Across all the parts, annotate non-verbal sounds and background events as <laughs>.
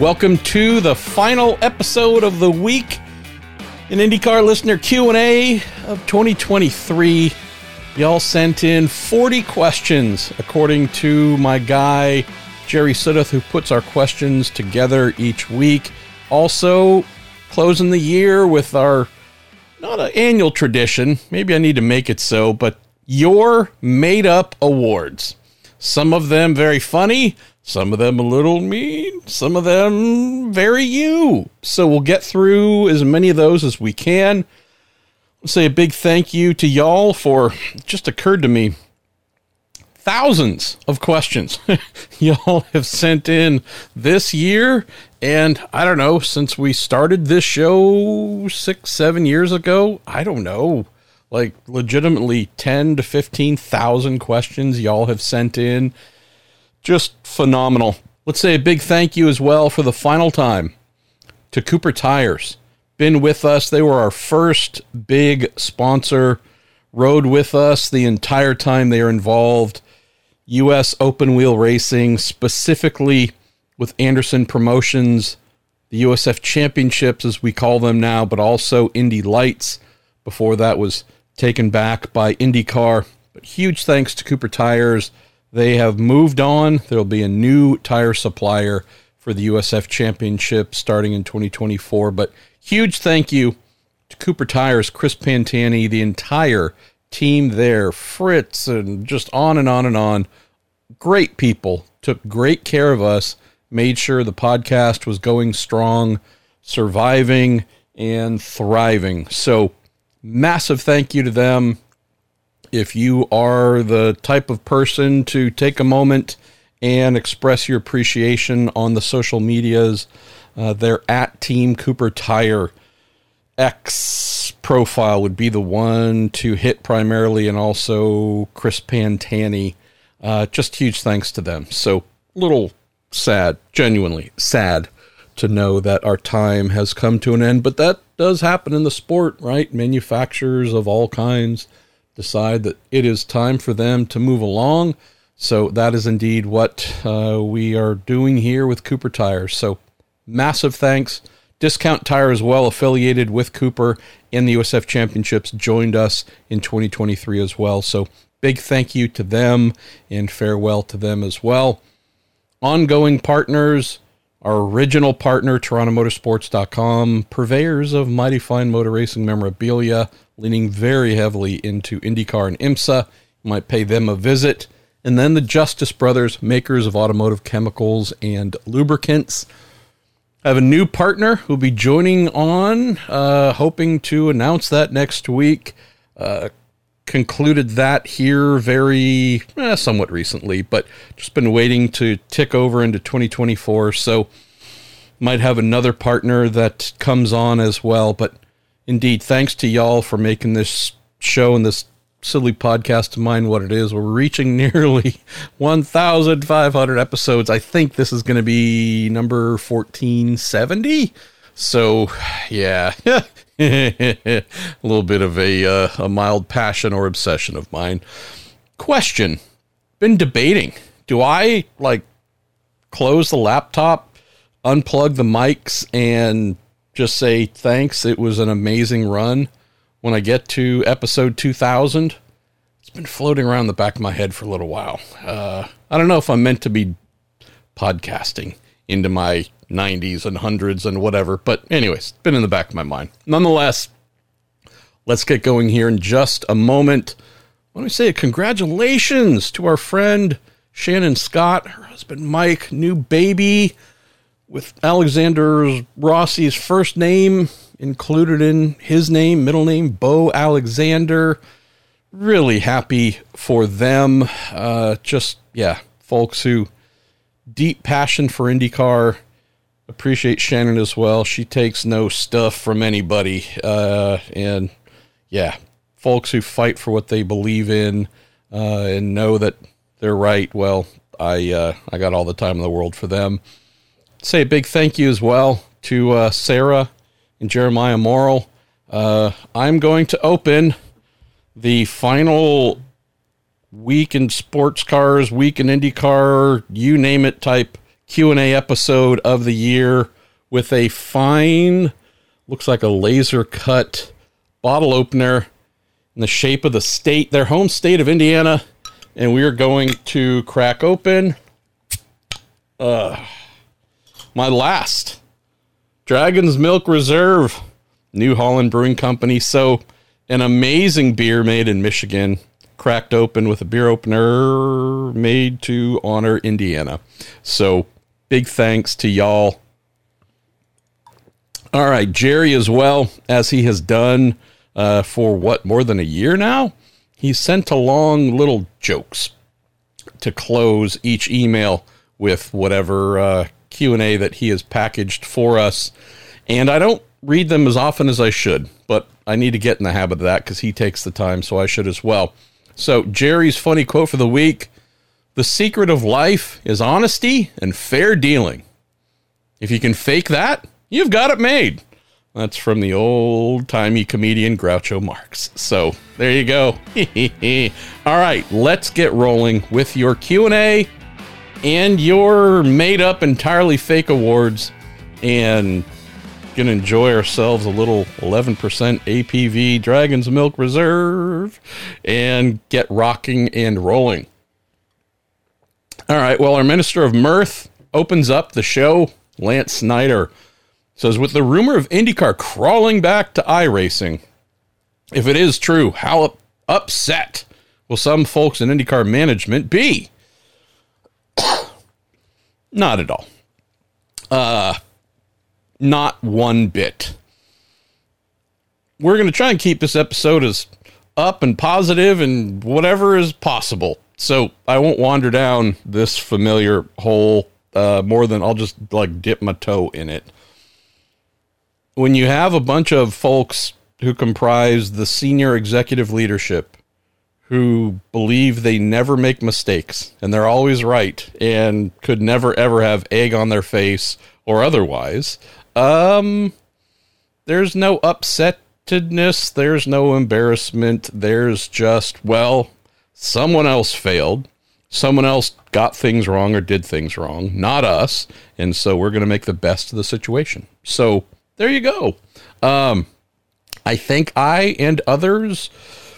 Welcome to the final episode of the week in IndyCar listener Q&A of 2023. Y'all sent in 40 questions according to my guy Jerry Sudduth who puts our questions together each week. Also closing the year with our not an annual tradition, maybe I need to make it so, but your made up awards. Some of them very funny, some of them a little mean, some of them very you. So we'll get through as many of those as we can. Say a big thank you to y'all for just occurred to me thousands of questions <laughs> y'all have sent in this year and i don't know since we started this show six seven years ago i don't know like legitimately 10 to 15,000 questions y'all have sent in. Just phenomenal. Let's say a big thank you as well for the final time to Cooper Tires. Been with us. They were our first big sponsor. Rode with us the entire time they are involved. US open wheel racing, specifically with Andersen Promotions, the USF Championships, as we call them now, but also Indy Lights. Before that was taken back by IndyCar. But huge thanks to Cooper Tires. They have moved on. There'll be a new tire supplier for the USF Championship starting in 2024. But huge thank you to Cooper Tires, Chris Pantani, the entire team there, Fritz, and just on and on and on. Great people, took great care of us, made sure the podcast was going strong, surviving, and thriving. So massive thank you to them. If you are the type of person to take a moment and express your appreciation on the social medias, uh, they're at Team Cooper Tire. X profile would be the one to hit primarily, and also Chris Pantani. Uh, just huge thanks to them. So, little sad, genuinely sad to know that our time has come to an end, but that does happen in the sport, right? Manufacturers of all kinds decide that it is time for them to move along. So that is indeed what uh, we are doing here with Cooper Tires. So massive thanks. Discount Tire as well, affiliated with Cooper in the USF Championships, joined us in 2023 as well. So big thank you to them and farewell to them as well. Ongoing partners, our original partner, TorontoMotorsports.com, purveyors of mighty fine motor racing memorabilia, leaning very heavily into IndyCar and IMSA. You might pay them a visit. And then the Justice Brothers, makers of automotive chemicals and lubricants. I have a new partner who'll be joining on, uh, hoping to announce that next week. Uh, concluded that here very eh, somewhat recently, but just been waiting to tick over into 2024. So might have another partner that comes on as well. But indeed, thanks to y'all for making this show and this silly podcast of mine what it is. We're reaching <laughs> nearly 1,500 episodes. I think this is going to be number 1470. So, yeah, <laughs> a little bit of a uh, a mild passion or obsession of mine. Question: Been debating. Do I like close the laptop, unplug the mics, and just say thanks? It was an amazing run. When I get to episode two thousand, it's been floating around the back of my head for a little while. Uh, I don't know if I'm meant to be podcasting into my 90s and hundreds and whatever. But, anyways, been in the back of my mind. Nonetheless, let's get going here in just a moment. Let me say congratulations to our friend Shannon Scott, her husband Mike, new baby with Alexander Rossi's first name included in his name, middle name, Bo Alexander. Really happy for them. Uh, just, yeah, folks who deep passion for IndyCar appreciate Shannon as well. She takes no stuff from anybody. Uh, and yeah, folks who fight for what they believe in uh, and know that they're right. Well, I uh, I got all the time in the world for them. Say a big thank you as well to uh, Sarah and Jeremiah Morrill. Uh, I'm going to open the final week in sports cars, week in IndyCar, you name it type Q&A episode of the year with a fine looks like a laser cut bottle opener in the shape of the state, their home state of Indiana, and we are going to crack open uh, my last Dragon's Milk Reserve, New Holland Brewing Company. So, an amazing beer made in Michigan, cracked open with a beer opener made to honor Indiana. So, big thanks to y'all. All right, Jerry, as well as he has done uh, for what more than a year now, he sent along little jokes to close each email with whatever uh, Q&A that he has packaged for us. And I don't read them as often as I should, but I need to get in the habit of that because he takes the time, so I should as well. So, Jerry's funny quote for the week The secret of life is honesty and fair dealing. If you can fake that, you've got it made. That's from the old timey comedian Groucho Marx. So there you go. <laughs> All right, let's get rolling with your Q and A and your made up entirely fake awards, and gonna enjoy ourselves a little 11% ABV Dragon's Milk Reserve and get rocking and rolling. All right, well, our Minister of Mirth opens up the show. Lance Snyder says, with the rumor of IndyCar crawling back to iRacing, if it is true, how up- upset will some folks in IndyCar management be? <coughs> not at all. Uh, not one bit. We're going to try and keep this episode as up and positive and whatever is possible. So I won't wander down this familiar hole uh, more than I'll just like dip my toe in it. When you have a bunch of folks who comprise the senior executive leadership who believe they never make mistakes and they're always right and could never ever have egg on their face or otherwise um there's no upsetedness there's no embarrassment there's just well someone else failed someone else got things wrong or did things wrong not us and so we're going to make the best of the situation so there you go. Um, I think I and others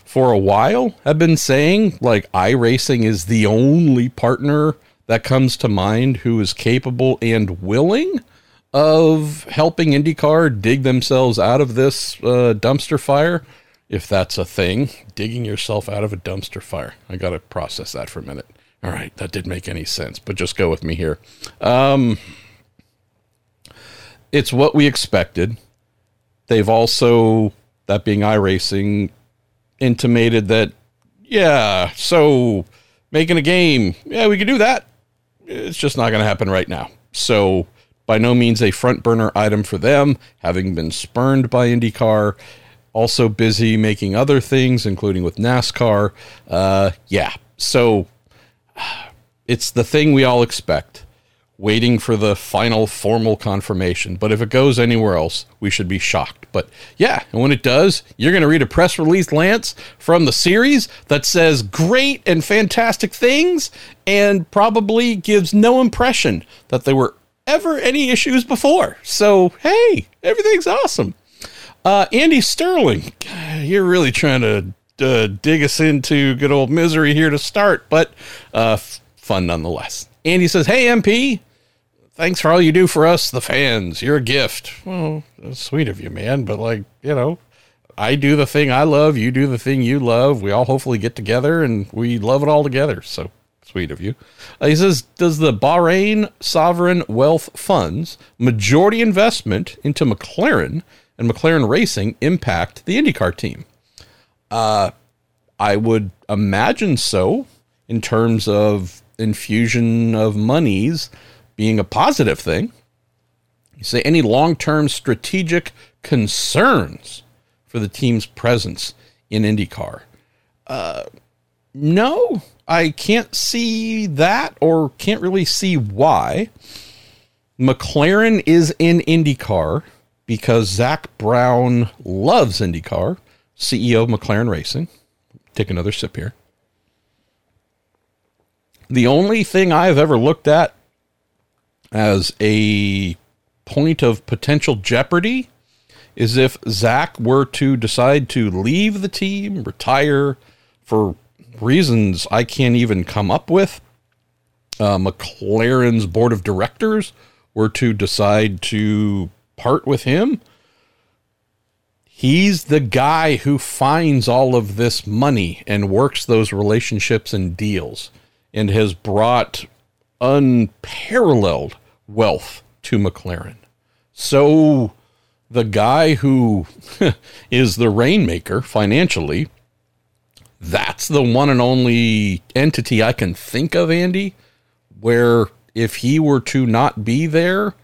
for a while have been saying like iRacing is the only partner that comes to mind who is capable and willing of helping IndyCar dig themselves out of this uh, dumpster fire. If that's a thing, digging yourself out of a dumpster fire. I got to process that for a minute. All right, that didn't make any sense, but just go with me here. Um, it's what we expected. They've also, that being iRacing, intimated that, yeah, so making a game, yeah, we could do that. It's just not going to happen right now. So, by no means a front burner item for them, having been spurned by IndyCar, also busy making other things, including with NASCAR. Uh, yeah, so <sighs> it's the thing we all expect waiting for the final formal confirmation. But if it goes anywhere else, we should be shocked. But yeah, and when it does, you're going to read a press release, Lance, from the series that says great and fantastic things and probably gives no impression that there were ever any issues before. So, hey, everything's awesome. Uh, Andy Sterling, you're really trying to uh, dig us into good old misery here to start, but uh, fun nonetheless. Andy says, Hey, MP, thanks for all you do for us, the fans. You're a gift. Well, sweet of you, man. But like, you know, I do the thing I love. You do the thing you love. We all hopefully get together and we love it all together. So sweet of you. Uh, he says, does the Bahrain Sovereign Wealth Funds majority investment into McLaren and McLaren Racing impact the IndyCar team? Uh, I would imagine so in terms of infusion of monies being a positive thing. You say any long term strategic concerns for the team's presence in IndyCar? Uh, no, I can't see that or can't really see why. McLaren is in IndyCar because Zak Brown loves IndyCar, CEO of McLaren Racing. Take another sip here. The only thing I've ever looked at as a point of potential jeopardy is if Zach were to decide to leave the team, retire for reasons I can't even come up with. Uh, McLaren's board of directors were to decide to part with him. He's the guy who finds all of this money and works those relationships and deals and has brought unparalleled wealth to McLaren. So the guy who <laughs> is the rainmaker financially, that's the one and only entity I can think of, Andy, where if he were to not be there,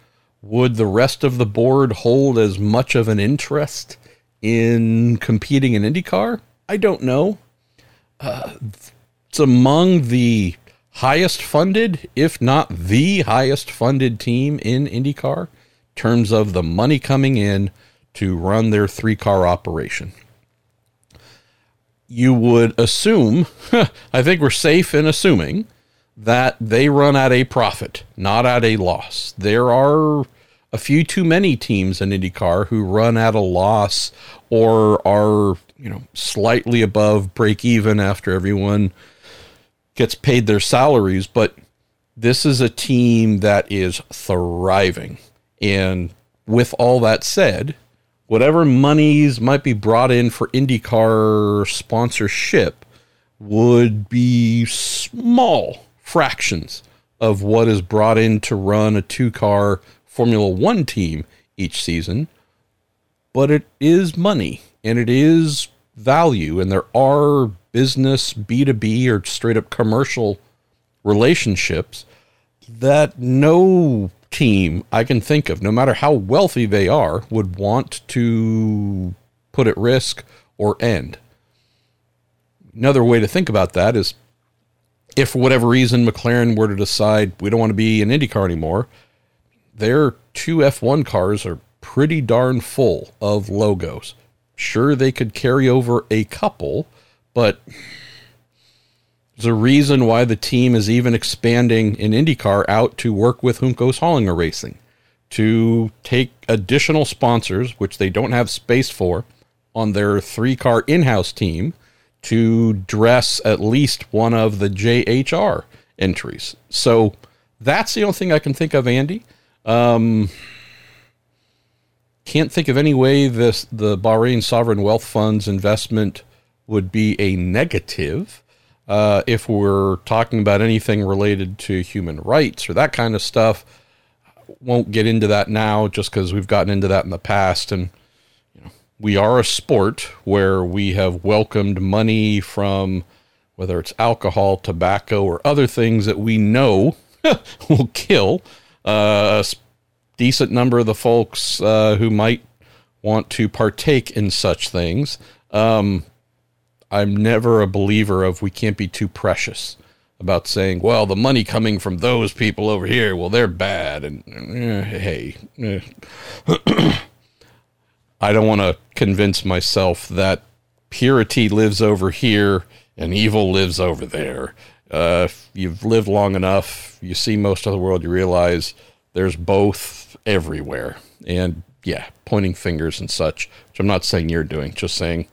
would the rest of the board hold as much of an interest in competing in IndyCar? I don't know. Uh, it's among the highest funded, if not the highest funded team in IndyCar, in terms of the money coming in to run their three car operation. You would assume, <laughs> I think we're safe in assuming, that they run at a profit, not at a loss. There are a few too many teams in IndyCar who run at a loss or are, you know, slightly above break even after everyone gets paid their salaries, but this is a team that is thriving. And with all that said, whatever monies might be brought in for IndyCar sponsorship would be small fractions of what is brought in to run a two car Formula One team each season. But it is money and it is value, and there are business B2B or straight up commercial relationships that no team I can think of, no matter how wealthy they are, would want to put at risk or end. Another way to think about that is if for whatever reason McLaren were to decide we don't want to be in IndyCar anymore, their two F1 cars are pretty darn full of logos. Sure, they could carry over a couple, but there's a reason why the team is even expanding in IndyCar out to work with Juncos Hollinger Racing to take additional sponsors, which they don't have space for, on their three car in house team to dress at least one of the JHR entries. So that's the only thing I can think of, Andy. Um, can't think of any way this the Bahrain Sovereign Wealth Fund's investment would be a negative. Uh, if we're talking about anything related to human rights or that kind of stuff, won't get into that now just because we've gotten into that in the past. And we are a sport where we have welcomed money from whether it's alcohol, tobacco, or other things that we know <laughs> will kill uh, a decent number of the folks uh, who might want to partake in such things. Um, I'm never a believer of we can't be too precious about saying, well, the money coming from those people over here, well, they're bad. And eh, hey, eh. <clears throat> I don't want to convince myself that purity lives over here and evil lives over there. Uh, if you've lived long enough, you see most of the world, you realize there's both everywhere. And yeah, pointing fingers and such, which I'm not saying you're doing, just saying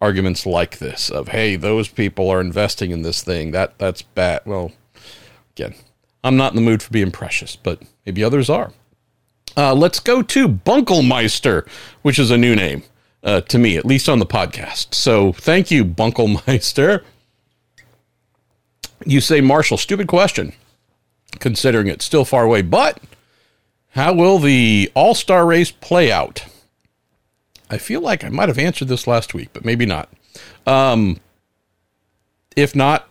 arguments like this of hey those people are investing in this thing that that's bad well again i'm not in the mood for being precious but maybe others are uh, let's go to bunkelmeister which is a new name uh, to me at least on the podcast. So thank you bunkelmeister. You say marshall stupid question considering it's still far away but how will the all-star race play out? I feel like I might have answered this last week, but maybe not. Um, if not,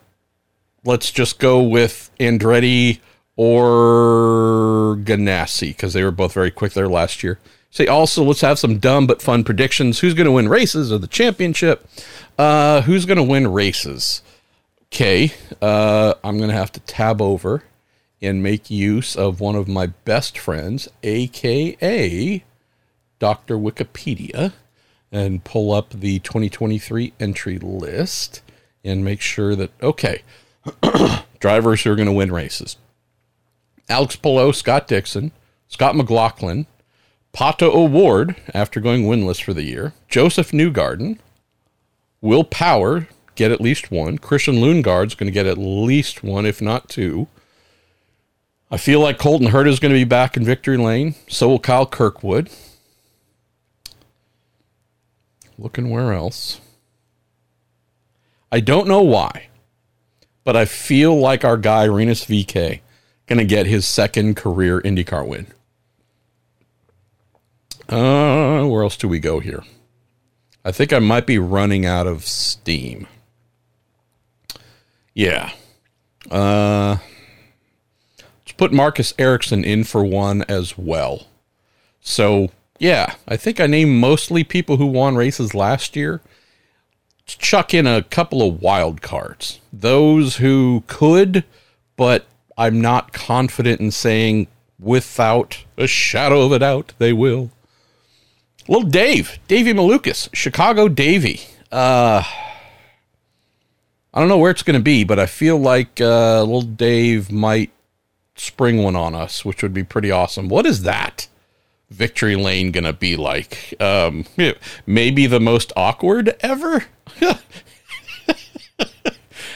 let's just go with Andretti or Ganassi because they were both very quick there last year. Say also, let's have some dumb but fun predictions. Who's going to win races or the championship? Uh, who's going to win races? Okay, uh, I'm going to have to tab over and make use of one of my best friends, aka Dr. Wikipedia and pull up the 2023 entry list and make sure that, okay, <clears throat> drivers who are going to win races. Alex Palou, Scott Dixon, Scott McLaughlin, Pato O'Ward, after going winless for the year, Joseph Newgarden, Will Power, get at least one. Christian Lundgaard's going to get at least one, if not two. I feel like Colton Herta is going to be back in victory lane. So will Kyle Kirkwood. Looking where else. I don't know why, but I feel like our guy Rinus VeeKay going to get his second career IndyCar win. Uh, where else do we go here? I think I might be running out of steam. Yeah. Uh, let's put Marcus Ericsson in for one as well. So, yeah, I think I named mostly people who won races last year. Let's chuck in a couple of wild cards. Those who could, but I'm not confident in saying without a shadow of a doubt they will. Little Dave, Davey Malukas, Chicago Davey. Uh, I don't know where it's going to be, but I feel like uh, little Dave might spring one on us, which would be pretty awesome. What is that victory lane going to be like? Um, <laughs> maybe the most awkward ever? <laughs>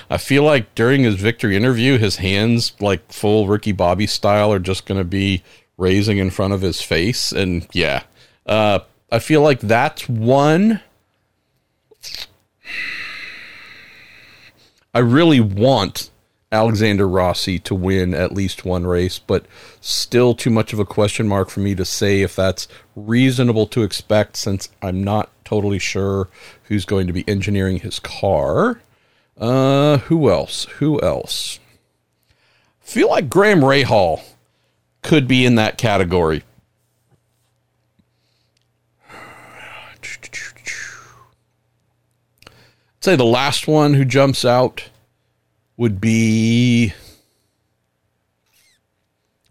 I feel like during his victory interview, his hands, like full Ricky Bobby style, are just going to be raising in front of his face. And yeah, uh, I feel like that's one. I really want Alexander Rossi to win at least one race, but still too much of a question mark for me to say if that's reasonable to expect since I'm not totally sure who's going to be engineering his car. Uh, who else? Who else? feel like Graham Rahal could be in that category. I'd say the last one who jumps out would be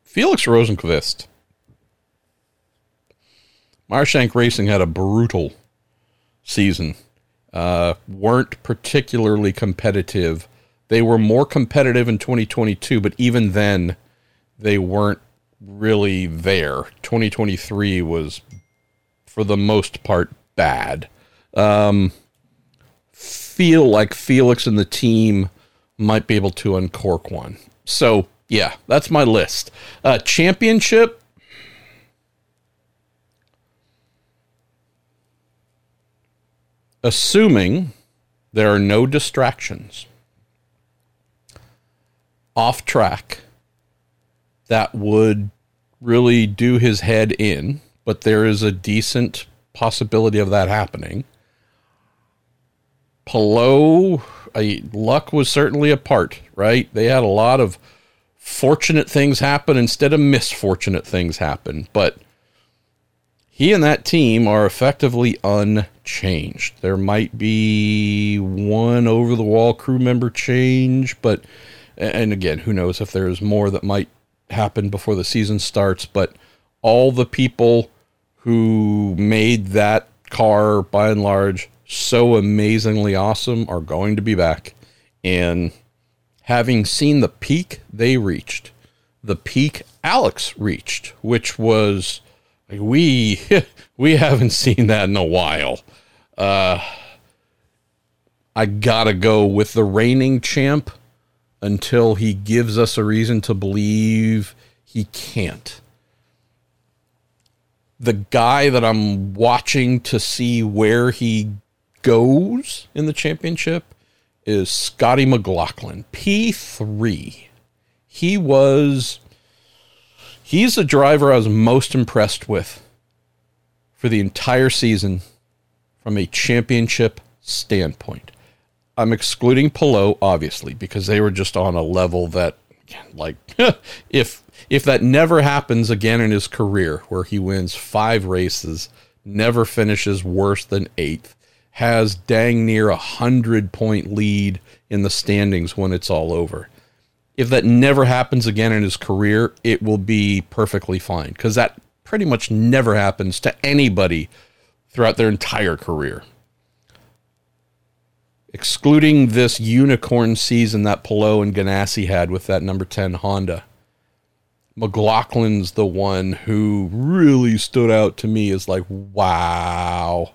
Felix Rosenqvist. Meyer Shank Racing had a brutal season. Uh, weren't particularly competitive. They were more competitive in 2022, but even then, they weren't really there. 2023 was, for the most part, bad. Um, feel like Felix and the team might be able to uncork one. So, yeah, that's my list. Uh, championship. Assuming there are no distractions off track that would really do his head in, but there is a decent possibility of that happening. Palou, I, luck was certainly a part, right? They had a lot of fortunate things happen instead of misfortunate things happen, but he and that team are effectively unchanged. There might be one over the wall crew member change, but and again, who knows if there's more that might happen before the season starts, but all the people who made that car by and large so amazingly awesome are going to be back. And having seen the peak they reached, the peak Alex reached, which was like, we <laughs> we haven't seen that in a while. Uh, I gotta go with the reigning champ until he gives us a reason to believe he can't the guy that I'm watching to see where he goes in the championship is Scotty McLaughlin, P3. He was he's the driver I was most impressed with for the entire season from a championship standpoint. I'm excluding Palou obviously because they were just on a level that like <laughs> if if that never happens again in his career where he wins 5 races, never finishes worse than 8th, has dang near a hundred point lead in the standings when it's all over. If that never happens again in his career, it will be perfectly fine because that pretty much never happens to anybody throughout their entire career. Excluding this unicorn season that Palou and Ganassi had with that number 10 Honda, McLaughlin's the one who really stood out to me as like, wow,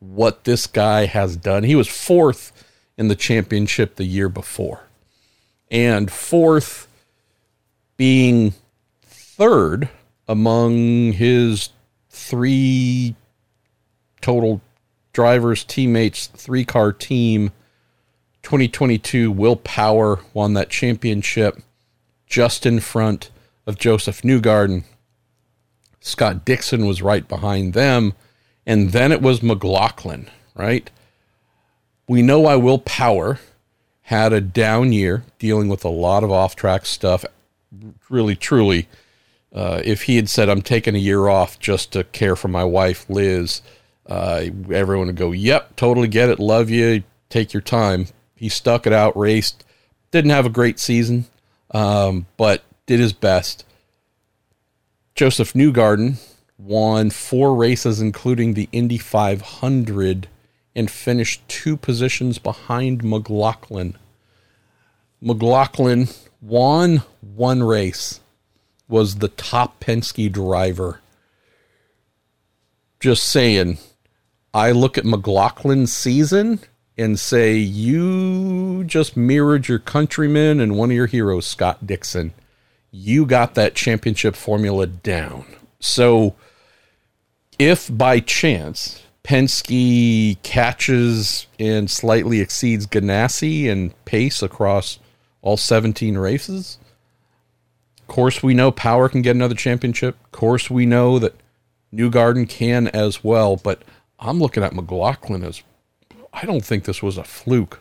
what this guy has done. He was fourth in the championship the year before. And fourth being third among his three total drivers, teammates, three car team. 2022, Will Power won that championship just in front of Joseph Newgarden. Scott Dixon was right behind them. And then it was McLaughlin, right? We know why Will Power had a down year dealing with a lot of off track stuff. Really, truly, uh, if he had said, I'm taking a year off just to care for my wife, Liz, uh, everyone would go, Yep, totally get it. Love you. Take your time. He stuck it out, raced. Didn't have a great season, um, but did his best. Joseph Newgarden won four races, including the Indy 500, and finished two positions behind McLaughlin. McLaughlin won one race, was the top Penske driver. Just saying, I look at McLaughlin's season and say, you just mirrored your countryman and one of your heroes, Scott Dixon. You got that championship formula down. So, if by chance Penske catches and slightly exceeds Ganassi and pace across all 17 races, of course we know Power can get another championship. Of course we know that Newgarden can as well, but I'm looking at McLaughlin as I don't think this was a fluke.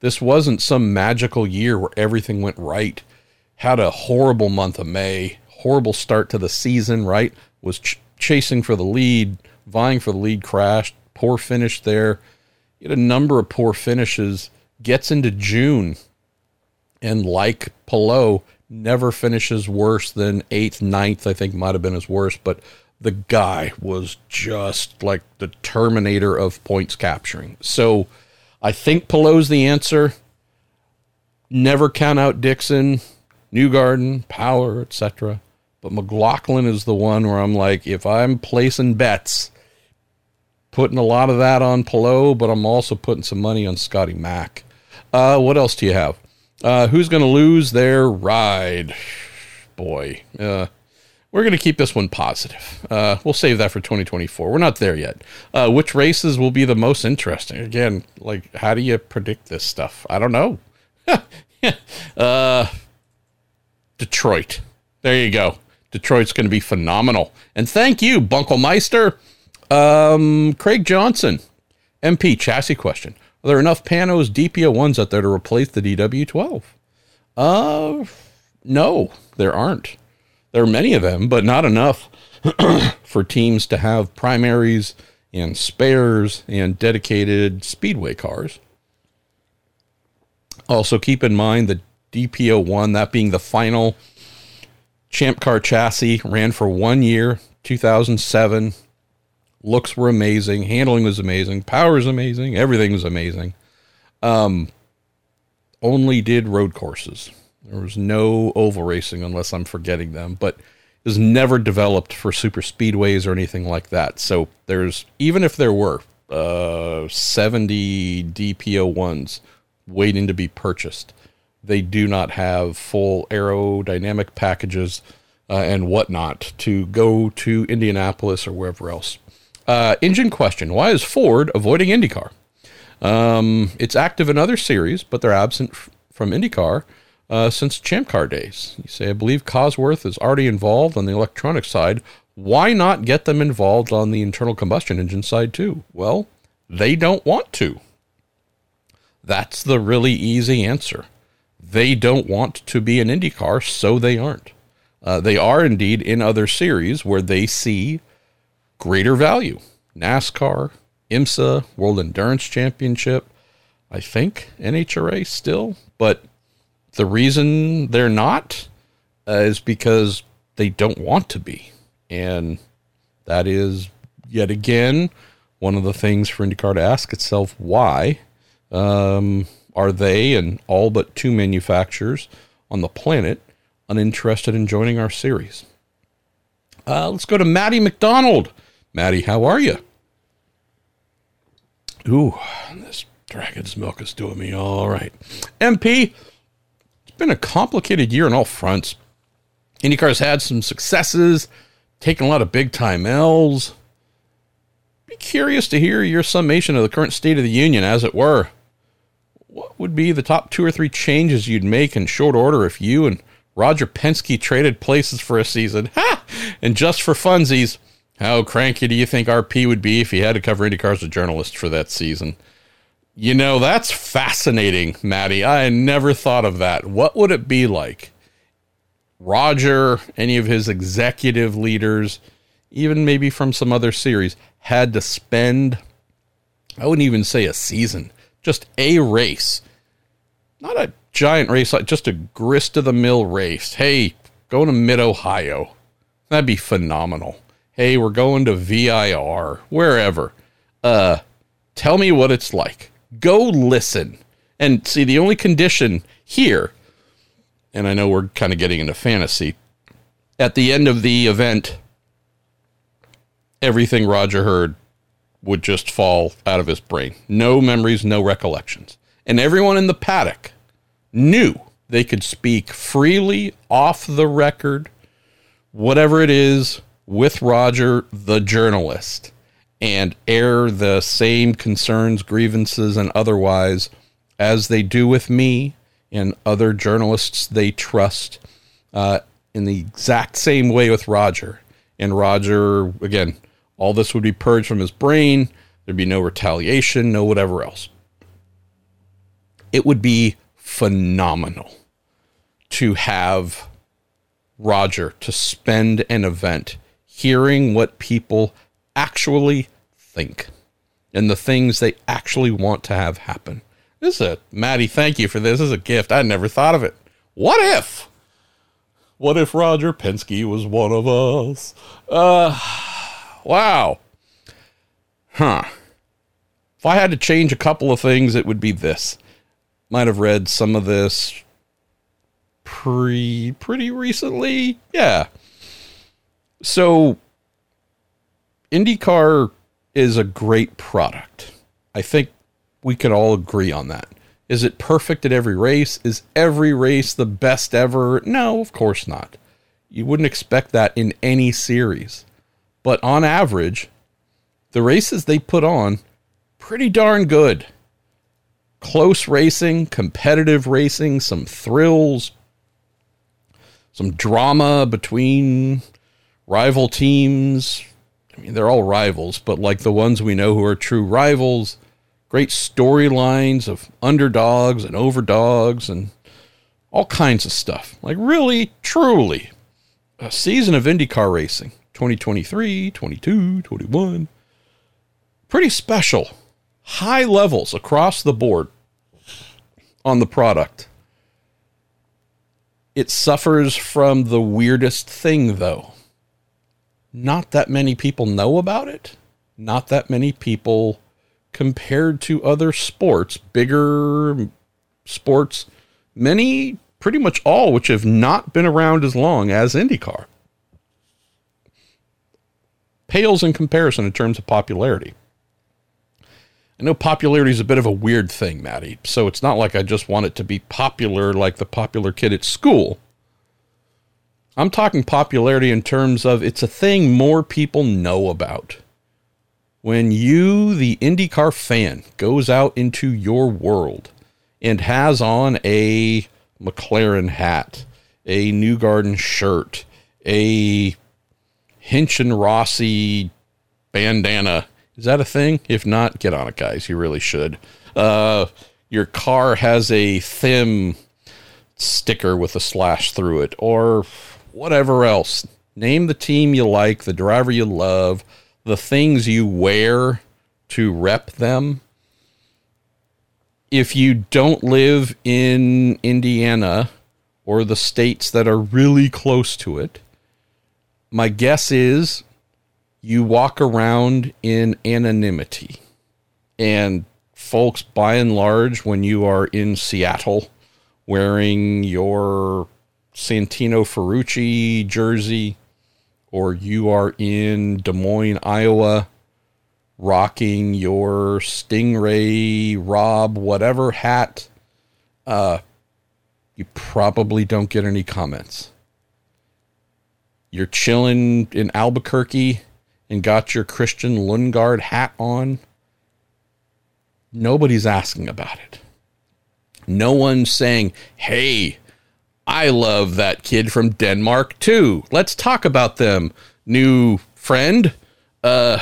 This wasn't some magical year where everything went right. Had a horrible month of May, horrible start to the season, right? Was ch- chasing for the lead, vying for the lead, crashed, poor finish there. He had a number of poor finishes, gets into June, and like Palou, never finishes worse than eighth, ninth, I think might have been his worst, but the guy was just like the terminator of points capturing. So I think Palou's the answer. Never count out Dixon, Newgarden, Power, etc. But McLaughlin is the one where I'm like, if I'm placing bets, putting a lot of that on Palou, but I'm also putting some money on Scotty Mack. Uh, what else do you have? Uh, who's going to lose their ride? Boy, uh, we're going to keep this one positive. Uh, we'll save that for 2024. We're not there yet. Uh, which races will be the most interesting? Again, like, how do you predict this stuff? I don't know. <laughs> uh, Detroit. There you go. Detroit's going to be phenomenal. And thank you, Bunkelmeister. Um, Craig Johnson, MP chassis question. Are there enough Panoz DPO ones out there to replace the DW12? Uh, no, there aren't. There are many of them, but not enough <clears throat> for teams to have primaries and spares and dedicated speedway cars. Also, keep in mind the DP01, that being the final Champ Car chassis, ran for one year, 2007. Looks were amazing. Handling was amazing. Power is amazing. Everything was amazing. Um, only did road courses. There was no oval racing unless I'm forgetting them, but it was never developed for super speedways or anything like that. So there's even if there were uh, 70 DP01s waiting to be purchased, they do not have full aerodynamic packages uh, and whatnot to go to Indianapolis or wherever else. Uh, engine question: Why is Ford avoiding IndyCar? Um, it's active in other series, but they're absent f- from IndyCar uh, since Champ Car days. You say, I believe Cosworth is already involved on the electronic side. Why not get them involved on the internal combustion engine side too? Well, they don't want to. That's the really easy answer. They don't want to be an IndyCar, so they aren't. Uh, they are indeed in other series where they see greater value. NASCAR, IMSA, World Endurance Championship, I think NHRA still, but the reason they're not uh, is because they don't want to be. And that is, yet again, one of the things for IndyCar to ask itself why um, are they and all but two manufacturers on the planet uninterested in joining our series. Uh, let's go to Maddie McDonald. Maddie, how are you? Ooh, this dragon's milk is doing me all right. MP, it's been a complicated year on all fronts. IndyCar's had some successes, taken a lot of big time L's. Be curious to hear your summation of the current state of the union, as it were. What would be the top two or three changes you'd make in short order if you and Roger Penske traded places for a season? Ha! And just for funsies, how cranky do you think RP would be if he had to cover IndyCar as a journalist for that season? You know, that's fascinating, Maddie. I never thought of that. What would it be like? Roger, any of his executive leaders, even maybe from some other series, had to spend, I wouldn't even say a season, just a race. Not a giant race, like just a grist of the mill race. Hey, going to mid Ohio. That'd be phenomenal. Hey, we're going to VIR, wherever. Uh, tell me what it's like. Go listen. And see, the only condition here and I know we're kind of getting into fantasy. At the end of the event, everything Roger heard would just fall out of his brain. No memories, no recollections. And everyone in the paddock knew they could speak freely off the record, whatever it is, with Roger, the journalist, and air the same concerns, grievances, and otherwise as they do with me and other journalists they trust uh, in the exact same way with Roger. And Roger, again, all this would be purged from his brain. There'd be no retaliation, no whatever else. It would be phenomenal to have Roger to spend an event hearing what people actually think and the things they actually want to have happen. This is a Maddie, thank you for this. This is a gift. I never thought of it. What if? What if Roger Penske was one of us? Uh wow. Huh. If I had to change a couple of things, it would be this. Might have read some of this pre pretty recently. Yeah. So IndyCar is a great product. I think we could all agree on that. Is it perfect at every race? Is every race the best ever? No, of course not. You wouldn't expect that in any series. But on average, the races they put on, pretty darn good. Close racing, competitive racing, some thrills, some drama between rival teams. I mean, they're all rivals, but like the ones we know who are true rivals great storylines of underdogs and overdogs and all kinds of stuff. Like, really, truly, a season of IndyCar racing 2023, 22, 21. Pretty special. High levels across the board on the product. It suffers from the weirdest thing, though. Not that many people know about it. Not that many people compared to other sports, bigger sports, many, pretty much all, which have not been around as long as IndyCar. Pales in comparison in terms of popularity. I know popularity is a bit of a weird thing, Maddie, so it's not like I just want it to be popular like the popular kid at school. I'm talking popularity in terms of it's a thing more people know about when you, the IndyCar fan, goes out into your world and has on a McLaren hat, a Newgarden shirt, a Hinch and Rossi bandana. Is that a thing? If not, get on it, guys. You really should. Uh, your car has a Thim sticker with a slash through it, or whatever else. Name the team you like, the driver you love the things you wear to rep them. If you don't live in Indiana or the states that are really close to it, my guess is you walk around in anonymity. And folks, by and large, when you are in Seattle wearing your Santino Ferrucci jersey, or you are in Des Moines, Iowa, rocking your Sting Ray Robb, whatever hat, uh, you probably don't get any comments. You're chilling in Albuquerque and got your Christian Lundgaard hat on. Nobody's asking about it. No one's saying, hey, I love that kid from Denmark too. Let's talk about them, new friend. Uh,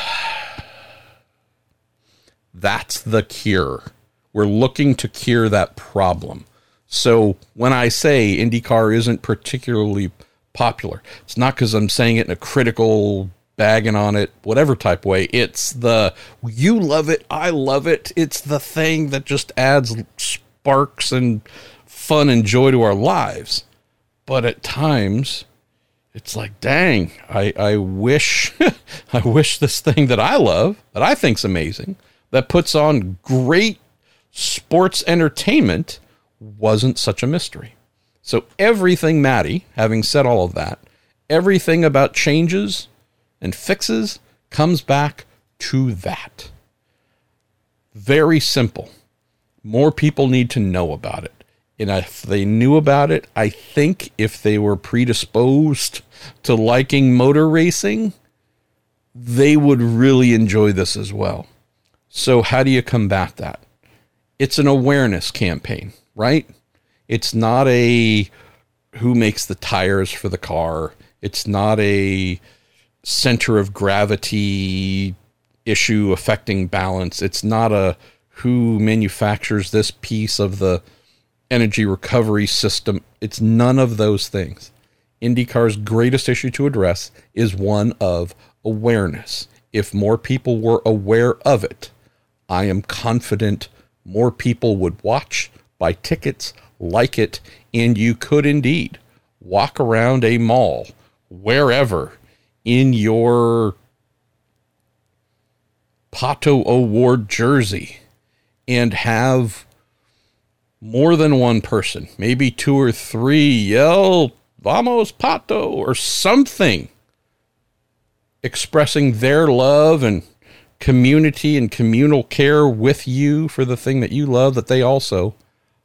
that's the cure. We're looking to cure that problem. So when I say IndyCar isn't particularly popular, it's not because I'm saying it in a critical, bagging on it, whatever type way. It's the you love it, I love it. It's the thing that just adds sparks and fun and joy to our lives. But at times, it's like, dang, I, I wish <laughs> I wish this thing that I love, that I think's amazing, that puts on great sports entertainment wasn't such a mystery. So everything, Maddie, having said all of that, everything about changes and fixes comes back to that. Very simple. More people need to know about it. And if they knew about it, I think if they were predisposed to liking motor racing, they would really enjoy this as well. So, how do you combat that? It's an awareness campaign right? It's not a who makes the tires for the car. It's not a center of gravity issue affecting balance. It's not a who manufactures this piece of the energy recovery system. It's none of those things. IndyCar's greatest issue to address is one of awareness. If more people were aware of it, I am confident more people would watch, buy tickets, like it, and you could indeed walk around a mall wherever in your Pato O'Ward jersey and have more than one person, maybe two or three, yell, Vamos Pato, or something expressing their love and community and communal care with you for the thing that you love that they also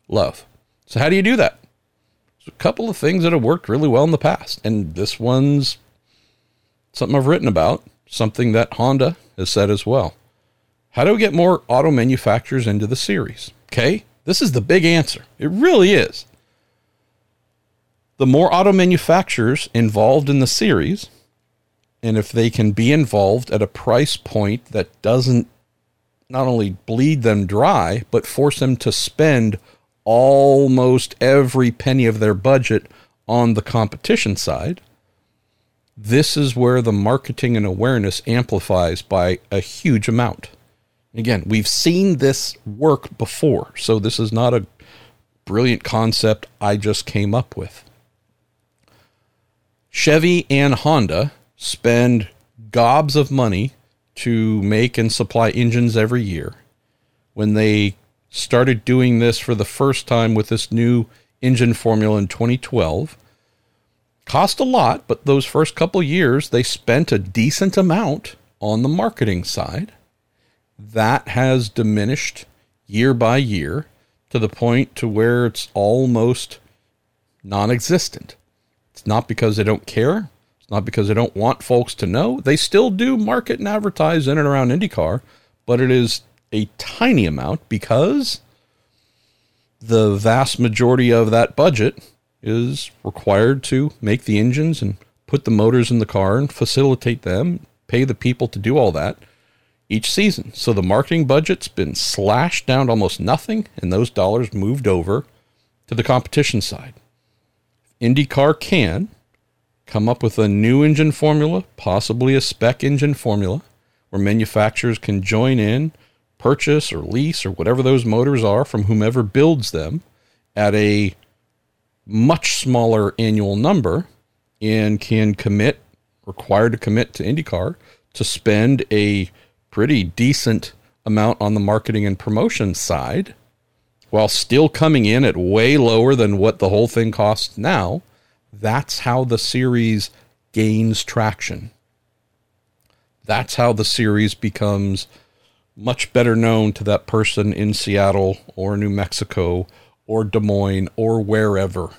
love. So, how do you do that? There's a couple of things that have worked really well in the past, and this one's something I've written about, something that Honda has said as well. How do we get more auto manufacturers into the series? Okay, this is the big answer. It really is. The more auto manufacturers involved in the series, and if they can be involved at a price point that doesn't not only bleed them dry, but force them to spend almost every penny of their budget on the competition side. This is where the marketing and awareness amplifies by a huge amount. Again, we've seen this work before, so this is not a brilliant concept I just came up with. Chevy and Honda spend gobs of money to make and supply engines every year. When they started doing this for the first time with this new engine formula in 2012. Cost a lot, but those first couple years they spent a decent amount on the marketing side. That has diminished year by year to the point to where it's almost non-existent. It's not because they don't care. It's not because they don't want folks to know. They still do market and advertise in and around IndyCar, but it is a tiny amount because the vast majority of that budget is required to make the engines and put the motors in the car and facilitate them, pay the people to do all that each season. So the marketing budget's been slashed down to almost nothing, and those dollars moved over to the competition side. IndyCar can come up with a new engine formula, possibly a spec engine formula, where manufacturers can join in purchase or lease or whatever those motors are from whomever builds them at a much smaller annual number and can commit, required to commit to IndyCar to spend a pretty decent amount on the marketing and promotion side while still coming in at way lower than what the whole thing costs now. That's how the series gains traction. That's how the series becomes much better known to that person in Seattle or New Mexico or Des Moines or wherever.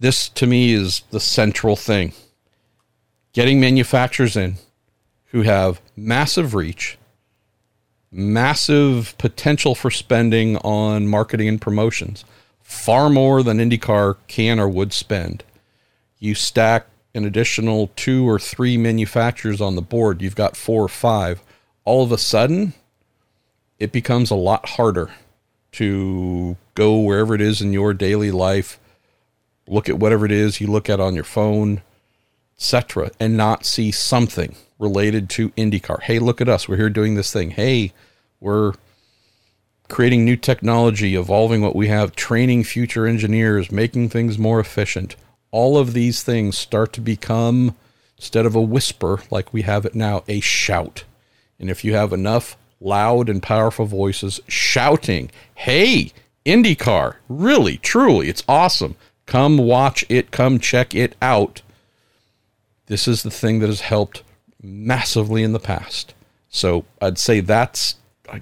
This to me is the central thing. Getting manufacturers in who have massive reach, massive potential for spending on marketing and promotions, far more than IndyCar can or would spend. You stack an additional two or three manufacturers on the board, you've got four or five. All of a sudden, it becomes a lot harder to go wherever it is in your daily life, look at whatever it is you look at on your phone, etc., and not see something related to IndyCar. Hey, look at us. We're here doing this thing. Hey, we're creating new technology, evolving what we have, training future engineers, making things more efficient. All of these things start to become, instead of a whisper like we have it now, a shout. And if you have enough loud and powerful voices shouting, Hey, IndyCar, really, truly, it's awesome. Come watch it, come check it out. This is the thing that has helped massively in the past. So I'd say that's, I,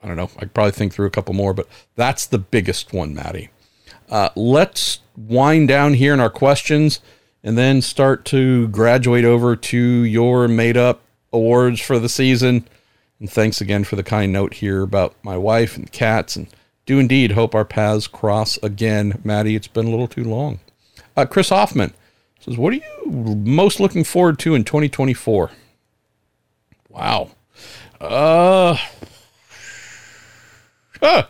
I don't know, I probably think through a couple more, but that's the biggest one, Maddie. Uh, let's wind down here in our questions and then start to graduate over to your made up awards for the season. And thanks again for the kind note here about my wife and cats. And do indeed hope our paths cross again. Maddie, it's been a little too long. Uh, Chris Hoffman says, What are you most looking forward to in 2024? Wow. Uh, huh,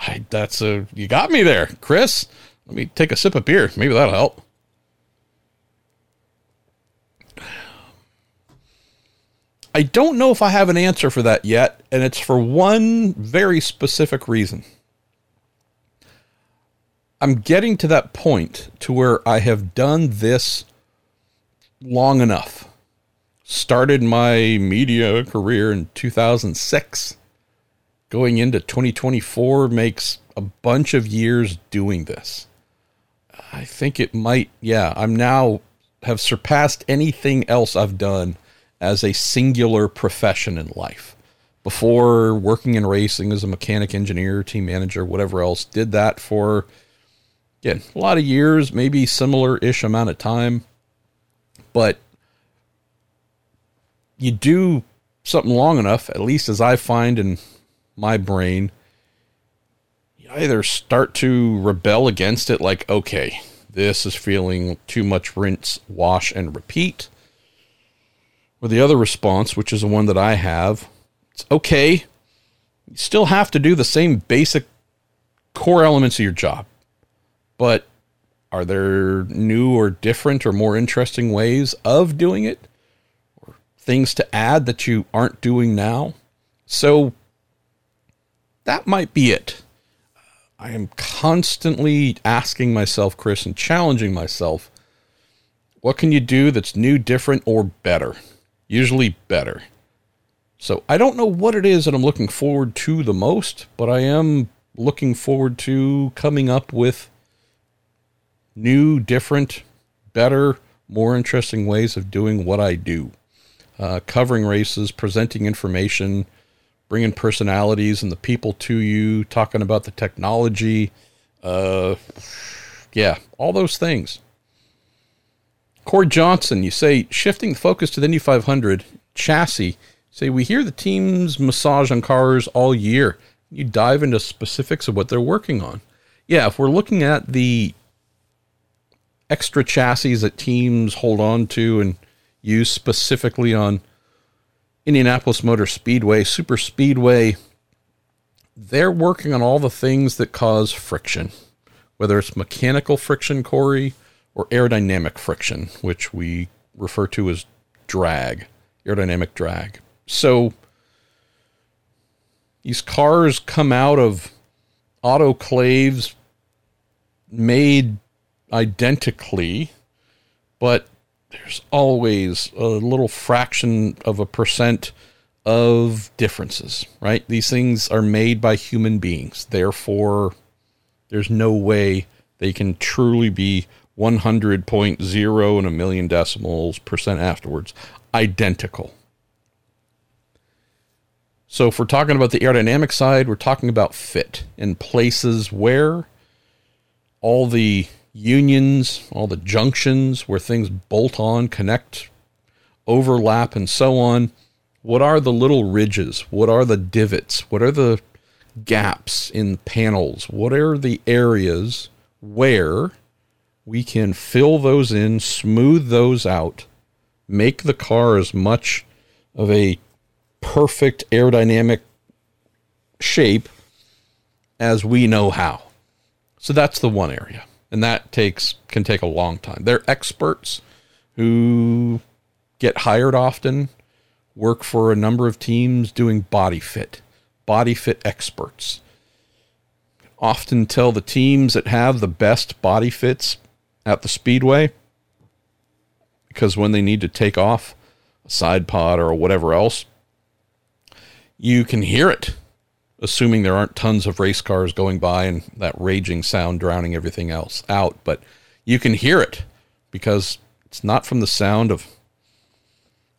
I, that's a, you got me there, Chris. Let me take a sip of beer. Maybe that'll help. I don't know if I have an answer for that yet, and it's for one very specific reason. I'm getting to that point to where I have done this long enough. Started my media career in 2006. Going into 2024 makes a bunch of years doing this. I think it might, yeah, I'm now have surpassed anything else I've done as a singular profession in life. Before working in racing as a mechanic engineer, team manager, whatever else, did that for again, a lot of years, maybe similar ish amount of time. But you do something long enough, at least as I find in my brain, you either start to rebel against it, like, okay, this is feeling too much rinse, wash, and repeat or the other response, which is the one that I have, it's okay. You still have to do the same basic core elements of your job. But are there new or different or more interesting ways of doing it? Or things to add that you aren't doing now? So that might be it. I am constantly asking myself, Chris, and challenging myself what can you do that's new, different, or better? Usually better. So I don't know what it is that I'm looking forward to the most, but I am looking forward to coming up with new, different, better, more interesting ways of doing what I do. Uh, covering races, presenting information, bringing personalities and the people to you, talking about the technology. Uh, yeah, all those things. Corey Johnson, you say shifting the focus to the Indy 500 chassis. Say we hear the teams massage on cars all year. You dive into specifics of what they're working on. Yeah, if we're looking at the extra chassis that teams hold on to and use specifically on Indianapolis Motor Speedway, Super Speedway, they're working on all the things that cause friction, whether it's mechanical friction, Corey, or aerodynamic friction, which we refer to as drag, aerodynamic drag. So these cars come out of autoclaves made identically, but there's always a little fraction of a percent of differences, right? These things are made by human beings. Therefore, there's no way they can truly be 100.0 and a million decimals percent afterwards. Identical. So, if we're talking about the aerodynamic side, we're talking about fit in places where all the unions, all the junctions where things bolt on, connect, overlap, and so on. What are the little ridges? What are the divots? What are the gaps in panels? What are the areas where we can fill those in, smooth those out, make the car as much of a perfect aerodynamic shape as we know how. So that's the one area. And that takes can take a long time. They're experts who get hired often, work for a number of teams doing body fit, body fit experts. Often tell the teams that have the best body fits at the speedway because when they need to take off a side pod or whatever else, you can hear it, assuming there aren't tons of race cars going by and that raging sound drowning everything else out. But you can hear it because it's not from the sound of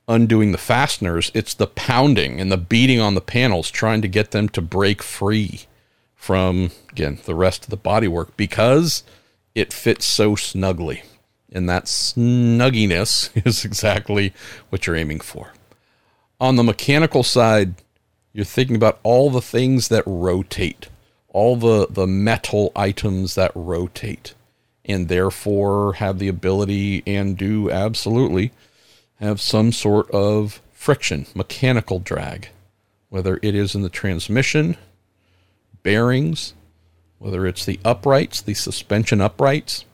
undoing the fasteners, it's the pounding and the beating on the panels trying to get them to break free from, again, the rest of the bodywork because it fits so snugly. And that snugginess <laughs> is exactly what you're aiming for. On the mechanical side, you're thinking about all the things that rotate, all the, the metal items that rotate, and therefore have the ability and do absolutely have some sort of friction, mechanical drag, whether it is in the transmission, bearings, whether it's the uprights, the suspension uprights,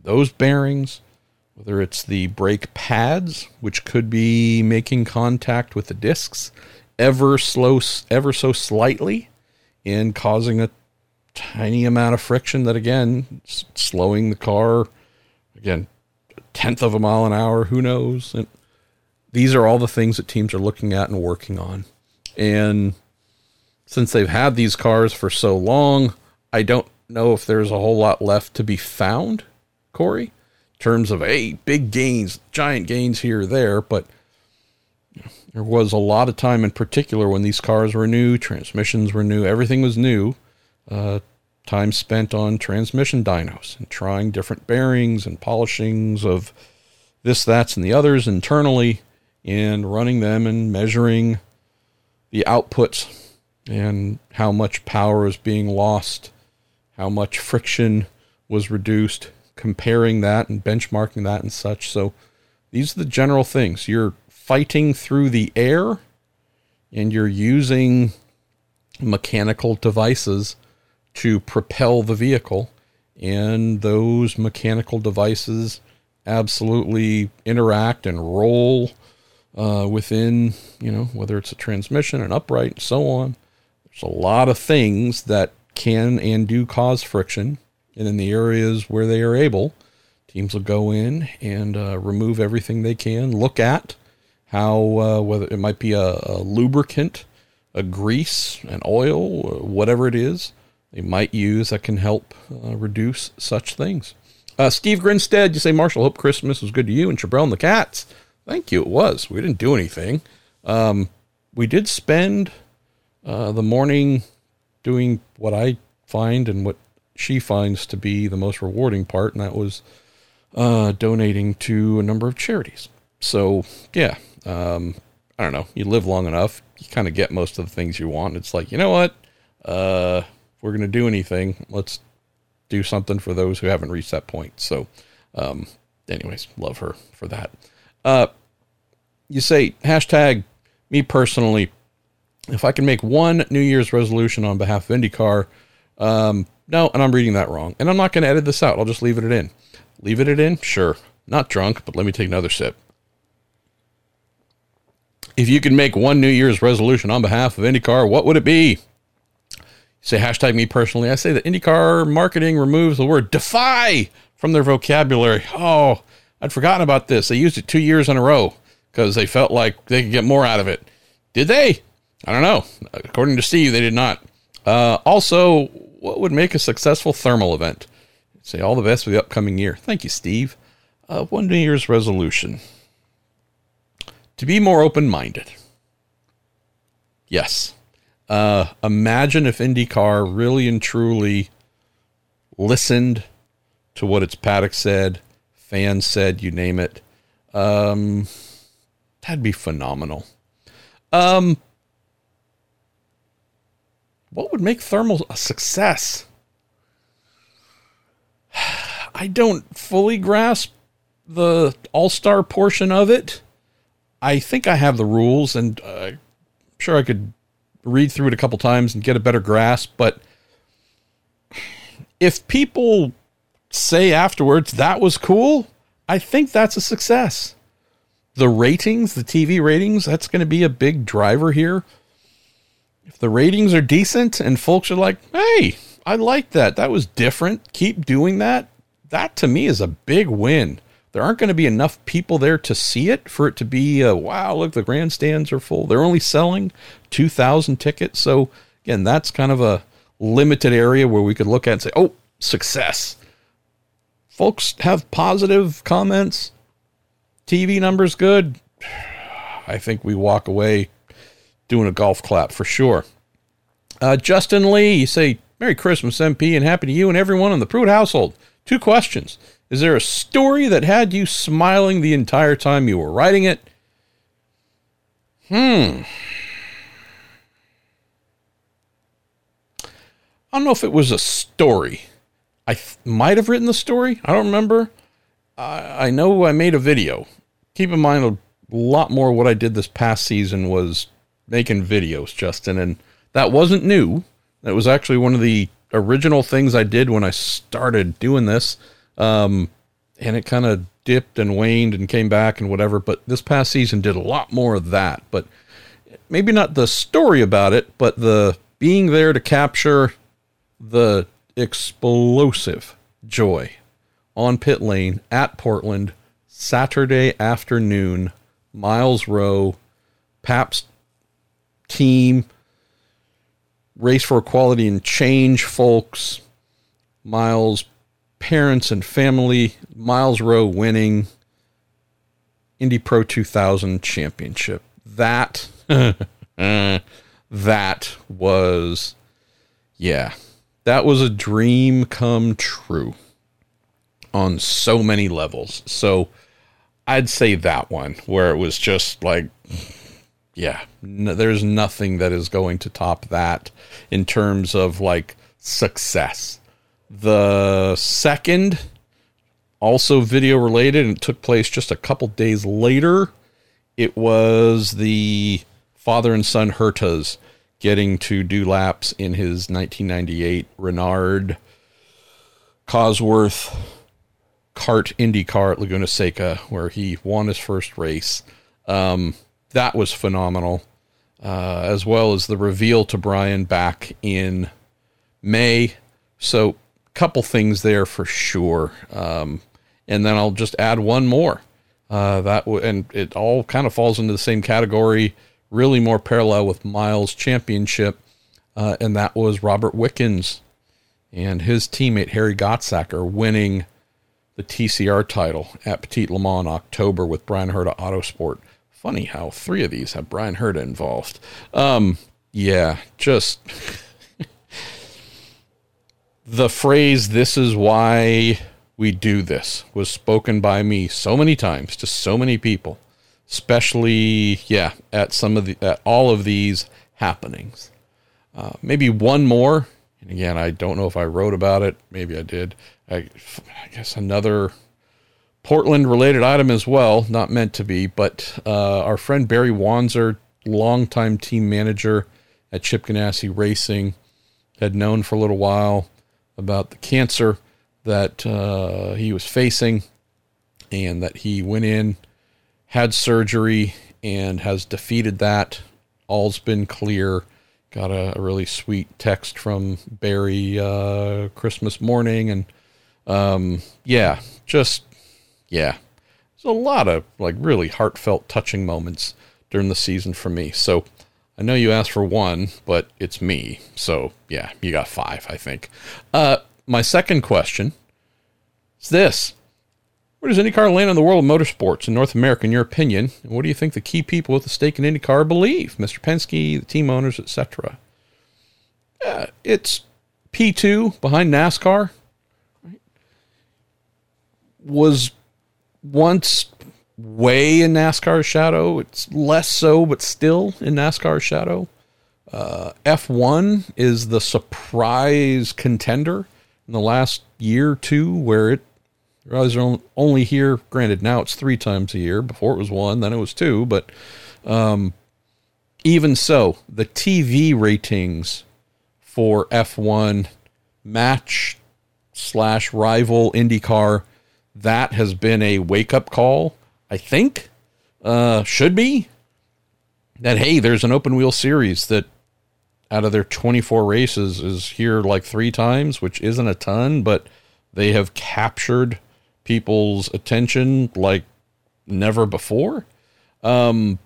those bearings, whether it's the brake pads, which could be making contact with the discs, ever slow, ever so slightly, and causing a tiny amount of friction that again slowing the car again a tenth of a mile an hour who knows? And these are all the things that teams are looking at and working on. And since they've had these cars for so long i don't know if there's a whole lot left to be found corey in terms of hey big gains giant gains here or there but there was a lot of time in particular when these cars were new, transmissions were new, everything was new. Uh, time spent on transmission dynos and trying different bearings and polishings of this, that's, and the others internally and running them and measuring the outputs and how much power is being lost, how much friction was reduced, comparing that and benchmarking that and such. So these are the general things. You're fighting through the air and you're using mechanical devices to propel the vehicle and those mechanical devices absolutely interact and roll uh, within you know whether it's a transmission an upright and so on there's a lot of things that can and do cause friction and in the areas where they are able teams will go in and uh, remove everything they can look at how uh, whether it might be a, a, lubricant, a grease, an oil, whatever it is they might use that can help uh, reduce such things. Uh, Steve Grinstead, you say, Marshall, hope Christmas was good to you and Chabrel and the cats. Thank you. It was. We didn't do anything. Um, we did spend uh, the morning doing what I find and what she finds to be the most rewarding part, and that was uh, donating to a number of charities. So, yeah, um, I don't know. You live long enough, you kind of get most of the things you want. It's like, you know what? Uh, if we're going to do anything, let's do something for those who haven't reached that point. So, um, anyways, love her for that. Uh, you say hashtag me personally. If I can make one New Year's resolution on behalf of IndyCar, um, no, and I'm reading that wrong, and I'm not going to edit this out. I'll just leave it in. Leave it in, sure. Not drunk, but let me take another sip if you could make one New Year's resolution on behalf of IndyCar, what would it be? say hashtag me personally. I say that IndyCar marketing removes the word defy from their vocabulary. Oh, I'd forgotten about this. They used it two years in a row because they felt like they could get more out of it. Did they? I don't know. According to Steve, they did not. Uh, also, what would make a successful thermal event? Say all the best for the upcoming year. Thank you, Steve. Uh, one New Year's resolution to be more open minded. Yes. Uh, imagine if IndyCar really and truly listened to what its paddock said, fans said, you name it. Um, that'd be phenomenal. Um, what would make thermal a success? <sighs> I don't fully grasp the all star portion of it. I think I have the rules, and uh, I'm sure I could read through it a couple times and get a better grasp. But <sighs> if people say afterwards that was cool, I think that's a success. The ratings, the TV ratings, that's going to be a big driver here. If the ratings are decent and folks are like, hey, I like that. That was different. Keep doing that. That to me is a big win. There aren't going to be enough people there to see it for it to be, a, wow, look, the grandstands are full. They're only selling 2,000 tickets. So, again, that's kind of a limited area where we could look at and say, oh, success. Folks have positive comments. TV numbers good. <sighs> I think we walk away doing a golf clap for sure. Uh, Justin Lee, you say, Merry Christmas, MP, and happy to you and everyone in the Pruett household. Two questions. Is there a story that had you smiling the entire time you were writing it? Hmm. I don't know if it was a story. I th- might have written the story. I don't remember. I, I know I made a video. Keep in mind, a lot more what I did this past season was making videos, Justin, and that wasn't new. That was actually one of the original things I did when I started doing this. Um, and it kind of dipped and waned and came back and whatever. But this past season did a lot more of that. But maybe not the story about it, but the being there to capture the explosive joy on pit lane at Portland Saturday afternoon. Myles Rowe, Pabst team, race for equality and change folks, Myles parents and family, Myles Rowe winning Indy Pro 2000 championship. That <laughs> that was yeah. That was a dream come true on so many levels. So I'd say that one where it was just like yeah, no, there's nothing that is going to top that in terms of like success. The second, also video related, and it took place just a couple days later. It was the father and son Hertas getting to do laps in his 1998 Reynard Cosworth CART Indy car at Laguna Seca, where he won his first race. Um, that was phenomenal, uh, as well as the reveal to Bryan back in May. So, couple things there for sure. Um, and then I'll just add one more. Uh, that w- and it all kind of falls into the same category, really more parallel with Myles' championship, uh, and that was Robert Wickens and his teammate Harry Gottsacker winning the TCR title at Petit Le Mans in October with Bryan Herta Autosport. Funny how three of these have Bryan Herta involved. Um, yeah, just <laughs> the phrase "This is why we do this" was spoken by me so many times to so many people, especially yeah at some of the at all of these happenings. Uh, maybe one more, and again, I don't know if I wrote about it. Maybe I did. I, I guess another Portland related item as well, not meant to be, but uh, our friend Barry Wanser, longtime team manager at Chip Ganassi Racing, had known for a little while about the cancer that uh, he was facing and that he went in, had surgery, and has defeated that. All's been clear. Got a, a really sweet text from Barry uh, Christmas morning, and um, yeah, just yeah, there's a lot of like really heartfelt, touching moments during the season for me. So I know you asked for one, but it's me. So yeah, you got five, I think. Uh, my second question It's this. Where does IndyCar land in the world of motorsports in North America, in your opinion? And what do you think the key people with the stake in IndyCar believe? Mr. Penske, the team owners, etc. Yeah, it's P2 behind NASCAR. Was once way in NASCAR's shadow. It's less so, but still in NASCAR's shadow. Uh, F1 is the surprise contender in the last year or two, where it was only here. Granted, now it's three times a year. Before it was one, then it was two. But um, even so, the TV ratings for F1 match slash rival IndyCar that has been a wake up call. I think uh, should be that hey, there's an open wheel series that out of their 24 races is here like three times, which isn't a ton, but they have captured people's attention like never before. Um,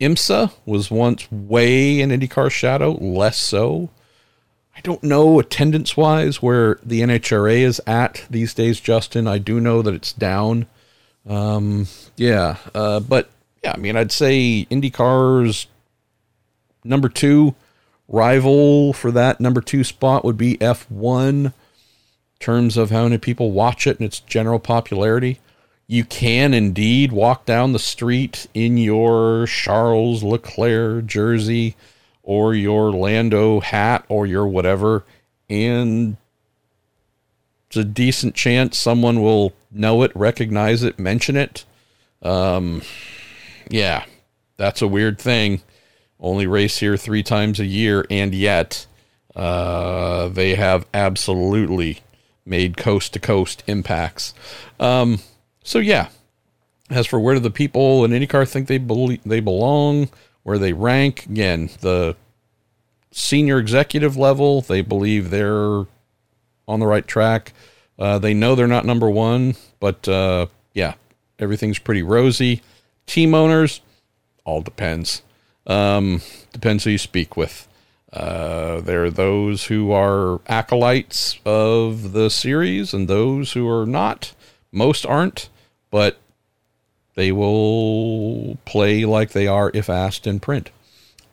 IMSA was once way in IndyCar shadow, less so. I don't know attendance wise where the NHRA is at these days, Justin. I do know that it's down. Um, yeah, uh, but yeah, I mean, I'd say IndyCar's number two rival for that number two spot would be F1 in terms of how many people watch it and its general popularity. You can indeed walk down the street in your Charles Leclerc jersey or your Lando hat or your whatever, and it's a decent chance someone will know it, recognize it, mention it. Um, yeah, that's a weird thing only race here three times a year, and yet uh, they have absolutely made coast to coast impacts. Um, so yeah. As for where do the people in IndyCar think they believe they belong, where they rank, again, the senior executive level, they believe they're on the right track. Uh, they know they're not number one, but uh, yeah, everything's pretty rosy. Team owners, all depends. Um, depends who you speak with. Uh, there are those who are acolytes of the series and those who are not. Most aren't, but they will play like they are if asked in print.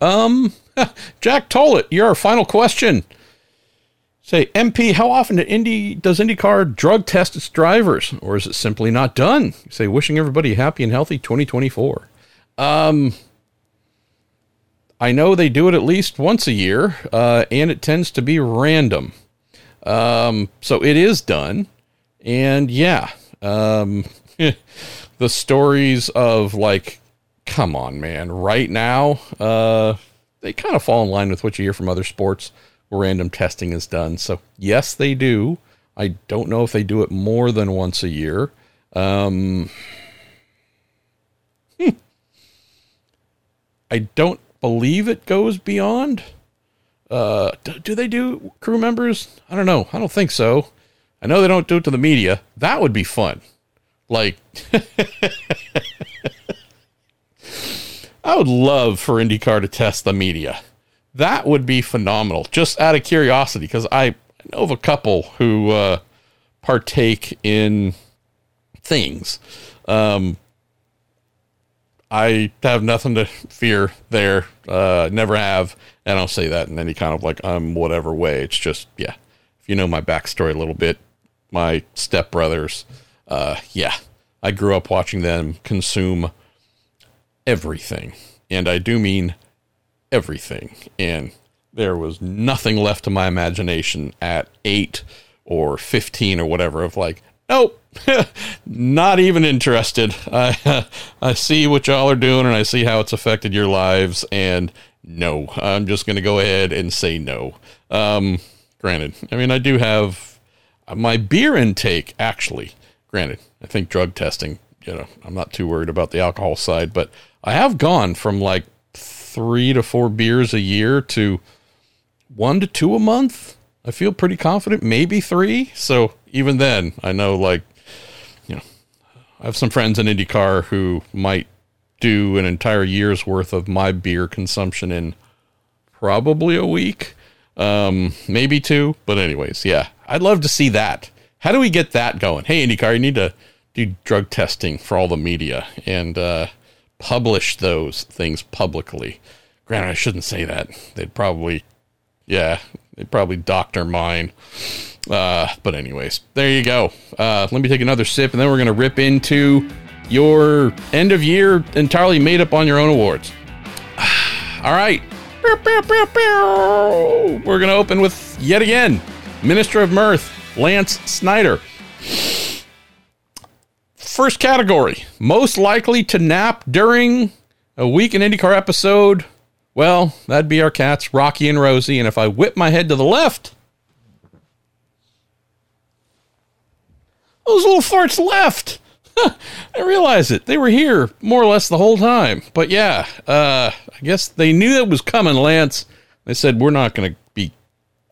Um, <laughs> Jack Tollett, your final question. Say, MP, how often Indy, does IndyCar drug test its drivers, or is it simply not done? say, wishing everybody happy and healthy 2024. Um, I know they do it at least once a year, uh, and it tends to be random. Um, so it is done. And yeah, um, <laughs> the stories of like, come on, man, right now, uh, they kind of fall in line with what you hear from other sports where random testing is done. So yes, they do. I don't know if they do it more than once a year. Um, hmm. I don't believe it goes beyond. Uh, do, do they do crew members? I don't know. I don't think so. I know they don't do it to the media. That would be fun. Like, <laughs> I would love for IndyCar to test the media. That would be phenomenal. Just out of curiosity, because I know of a couple who uh, partake in things. Um, I have nothing to fear there. Uh, never have. And I'll say that in any kind of like, I'm um, whatever way. It's just, yeah. If you know my backstory a little bit, my stepbrothers, uh, yeah, I grew up watching them consume everything. And I do mean everything. And there was nothing left to my imagination at eight or 15 or whatever of like, nope, <laughs> not even interested. I <laughs> I see what y'all are doing and I see how it's affected your lives and no, I'm just going to go ahead and say no. Um, granted, I mean I do have my beer intake actually. Granted, I think drug testing, you know, I'm not too worried about the alcohol side, but I have gone from like 3 to 4 beers a year to 1 to 2 a month. I feel pretty confident, maybe 3. So even then, I know like you know, I have some friends in IndyCar who might do an entire year's worth of my beer consumption in probably a week, um, maybe two. But anyways, yeah, I'd love to see that. How do we get that going? Hey, IndyCar, you need to do drug testing for all the media and uh, publish those things publicly. Granted, I shouldn't say that. They'd probably, yeah, they'd probably doctor mine. Uh, but anyways, there you go. Uh, let me take another sip, and then we're gonna rip into your end of year entirely made up on your own awards. <sighs> All right. We're going to open with yet again Minister of Mirth, Lance Snyder. First category most likely to nap during a week in IndyCar episode. Well, that'd be our cats, Rocky and Rosie. And if I whip my head to the left, those little farts left. <laughs> I realize it. They were here more or less the whole time. But yeah, uh, I guess they knew it was coming, Lance. They said, we're not going to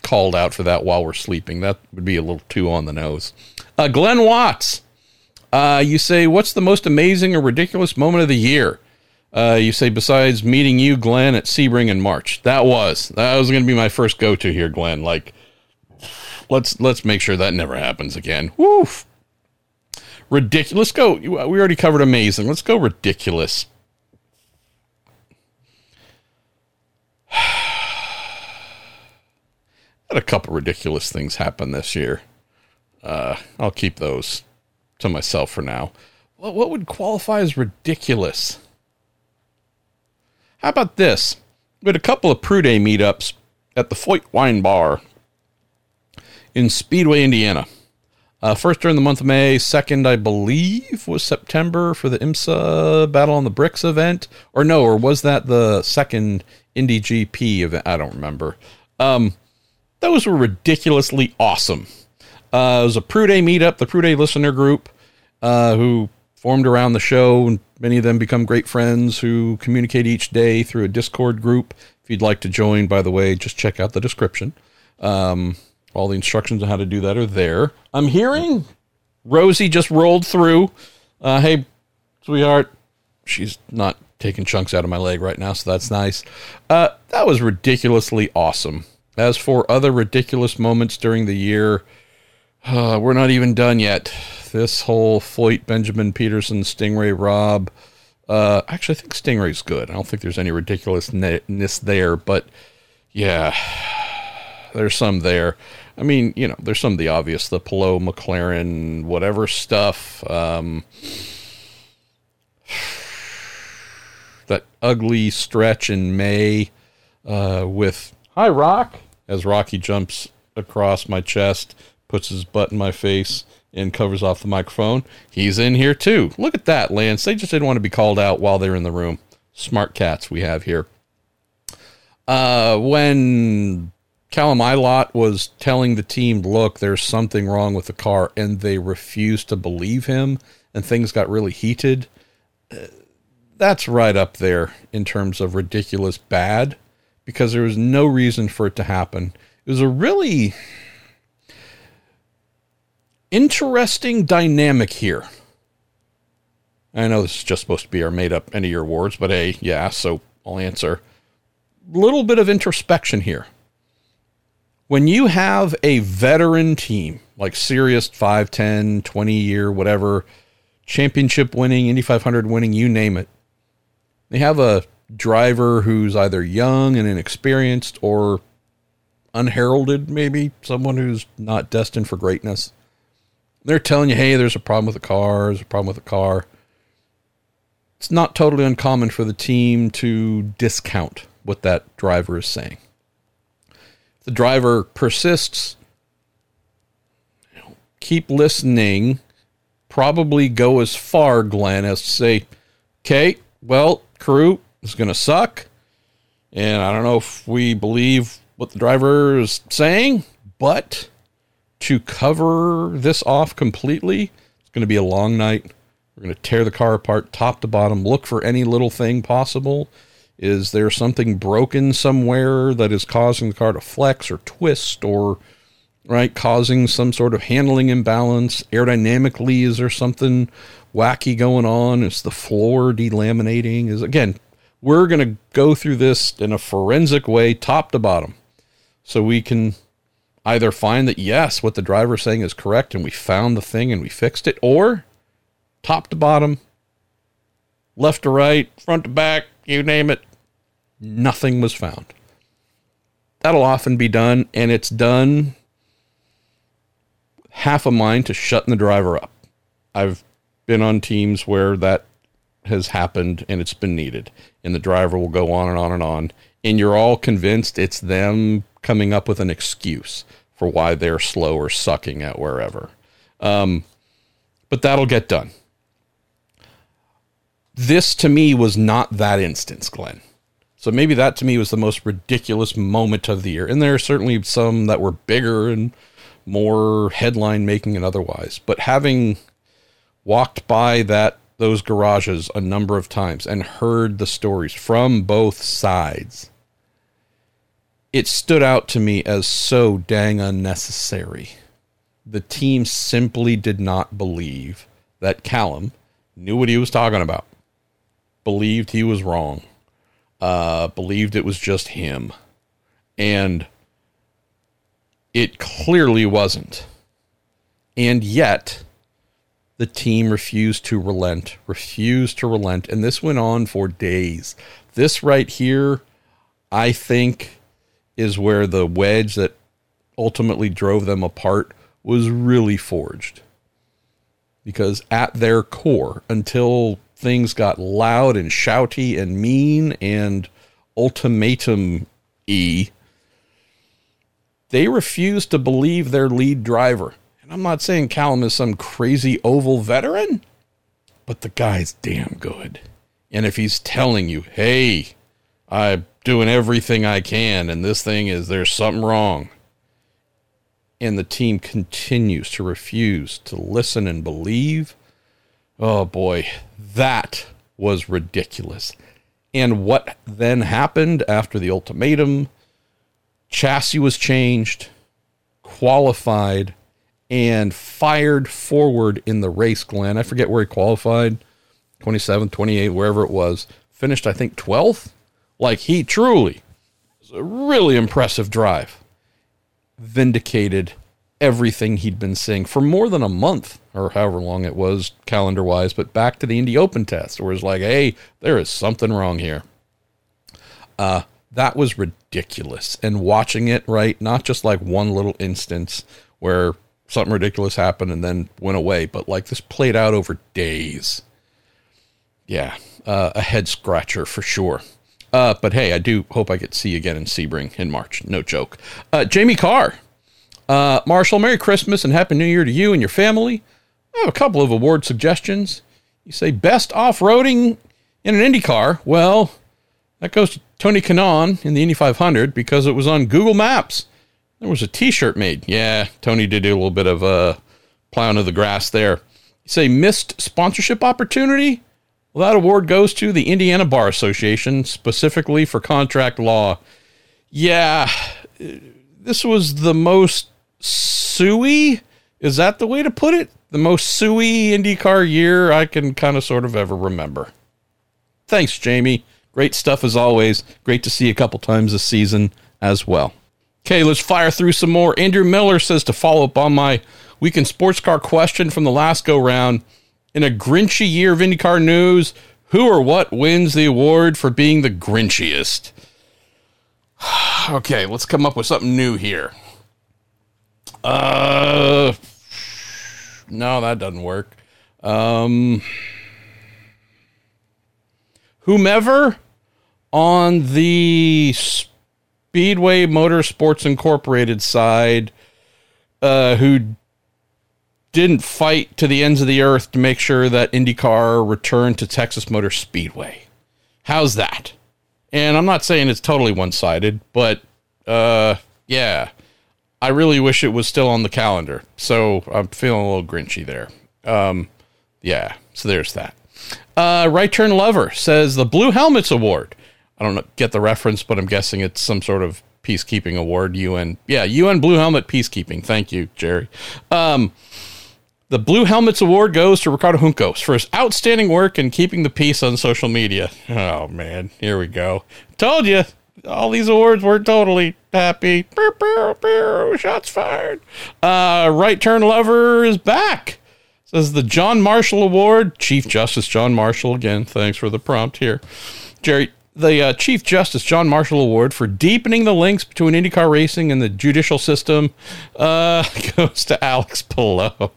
called out for that while we're sleeping. That would be a little too on the nose. Uh, Glenn Watts, uh, you say, what's the most amazing or ridiculous moment of the year? Uh, you say, besides meeting you, Glenn, at Sebring in March. That was. That was going to be my first go to here, Glenn. Like, let's let's make sure that never happens again. Woof ridiculous. Let's go. We already covered amazing. Let's go ridiculous. Had a couple ridiculous things happen this year. Uh, I'll keep those to myself for now. What, what would qualify as ridiculous? How about this? We had a couple of PrueDay meetups at the Foyt Wine Bar in Speedway, Indiana. Uh, first during the month of May, second, I believe, was September for the IMSA Battle on the Bricks event. Or no, or was that the second Indy GP event? I don't remember. Um, those were ridiculously awesome. Uh, it was a PrueDay meetup, the PrueDay listener group, uh, who formed around the show, and many of them become great friends who communicate each day through a Discord group. If you'd like to join, by the way, just check out the description. Um, all the instructions on how to do that are there. I'm hearing Rosie just rolled through. Uh, hey, sweetheart. She's not taking chunks out of my leg right now, so that's nice. Uh, that was ridiculously awesome. As for other ridiculous moments during the year, uh, we're not even done yet. This whole Foyt, Benjamin Pedersen, Stingray, Robb. Uh, actually, I think Sting Ray's good. I don't think there's any ridiculousness there, but yeah, there's some there. I mean, you know, there's some of the obvious, the Palou, McLaren, whatever stuff. Um, <sighs> that ugly stretch in May uh, with Hi Rock as Rocky jumps across my chest, puts his butt in my face, and covers off the microphone. He's in here too. Look at that, Lance. They just didn't want to be called out while they're in the room. Smart cats we have here. Uh, when Callum Ilott was telling the team, look, there's something wrong with the car, and they refused to believe him, and things got really heated. Uh, that's right up there in terms of ridiculous bad because there was no reason for it to happen. It was a really interesting dynamic here. I know this is just supposed to be our made up end of your awards, but hey, yeah, so I'll answer. A Little bit of introspection here when you have a veteran team like serious 5, 10, 20 year, whatever, championship winning, Indy 500 winning, you name it, they have a driver who's either young and inexperienced or unheralded, maybe someone who's not destined for greatness. They're telling you, hey, there's a problem with the car, there's a problem with the car. It's not totally uncommon for the team to discount what that driver is saying If the driver persists, keep listening, probably go as far, Glenn, as to say, okay, well, crew is going to suck. And I don't know if we believe what the driver is saying, but to cover this off completely, it's going to be a long night. We're going to tear the car apart top to bottom, look for any little thing possible. Is there something broken somewhere that is causing the car to flex or twist or right causing some sort of handling imbalance? Aerodynamically is there something wacky going on? Is the floor delaminating? Is again we're going to go through this in a forensic way top to bottom so we can either find that yes, what the driver's saying is correct and we found the thing and we fixed it, or top to bottom, left to right, front to back, you name it, nothing was found. That'll often be done, and it's done half a mind to shutting the driver up. I've been on teams where that has happened and it's been needed, and the driver will go on and on and on, and you're all convinced it's them coming up with an excuse for why they're slow or sucking at wherever. Um, but that'll get done. This to me was not that instance, Glenn. So maybe that to me was the most ridiculous moment of the year. And there are certainly some that were bigger and more headline making and otherwise. But having walked by that those garages a number of times and heard the stories from both sides, it stood out to me as so dang unnecessary. The team simply did not believe that Callum knew what he was talking about, believed he was wrong, uh, believed it was just him. And it clearly wasn't. And yet, the team refused to relent, refused to relent. And this went on for days. This right here, I think, is where the wedge that ultimately drove them apart was really forged. Because at their core, until things got loud and shouty and mean and ultimatum y, they refused to believe their lead driver. And I'm not saying Callum is some crazy oval veteran, but the guy's damn good. And if he's telling you, hey, I'm doing everything I can, and this thing is there's something wrong, and the team continues to refuse to listen and believe, oh boy, that was ridiculous. And what then happened after the ultimatum? Chassis was changed, qualified, and fired forward in the race, Glenn. I forget where he qualified 27th, 28th, wherever it was. Finished, I think, 12th. Like he truly was a really impressive drive. Vindicated everything he'd been saying for more than a month or however long it was calendar wise, but back to the Indy Open test where it's like, hey, there is something wrong here. Uh, that was ridiculous. And watching it, right, not just like one little instance where something ridiculous happened and then went away, but like this played out over days. Yeah, uh, a head scratcher for sure. Uh, but hey, I do hope I get to see you again in Sebring in March. No joke. Uh, Jamie Carr, uh, Marshall, Merry Christmas and Happy New Year to you and your family. I have a couple of award suggestions. You say best off roading in an Indy car. Well, that goes to Tony Kanaan in the Indy 500 because it was on Google Maps. There was a T-shirt made. Yeah, Tony did do a little bit of uh, plowing of the grass there. You say missed sponsorship opportunity. Well, that award goes to the Indiana Bar Association, specifically for contract law. Yeah, this was the most suey. Is that the way to put it? The most suey IndyCar year I can kind of sort of ever remember. Thanks, Jamie. Great stuff as always. Great to see you a couple times this season as well. Okay, let's fire through some more. Andrew Miller says to follow up on my weekend sports car question from the last go round in a Grinchy year of IndyCar news, who or what wins the award for being the Grinchiest? <sighs> okay, let's come up with something new here. Uh, no, that doesn't work. Um, whomever on the Speedway Motorsports Incorporated side, uh, who didn't fight to the ends of the earth to make sure that IndyCar returned to Texas Motor Speedway. How's that? And I'm not saying it's totally one sided, but uh, yeah, I really wish it was still on the calendar. So I'm feeling a little grinchy there. Um, yeah, so there's that. Uh, right Turn Lover says the Blue Helmets Award. I don't get the reference, but I'm guessing it's some sort of peacekeeping award. UN, yeah, UN Blue Helmet Peacekeeping. Thank you, Jerry. Um, the Blue Helmets Award goes to Ricardo Juncos for his outstanding work in keeping the peace on social media. Oh, man. Here we go. Told you. all these awards were totally happy. Shots fired. Uh, right turn lover is back. Says the John Marshall Award, Chief Justice John Marshall. Again, thanks for the prompt here, Jerry. The uh, Chief Justice John Marshall Award for deepening the links between IndyCar racing and the judicial system uh, <laughs> goes to Alex Palou. <laughs>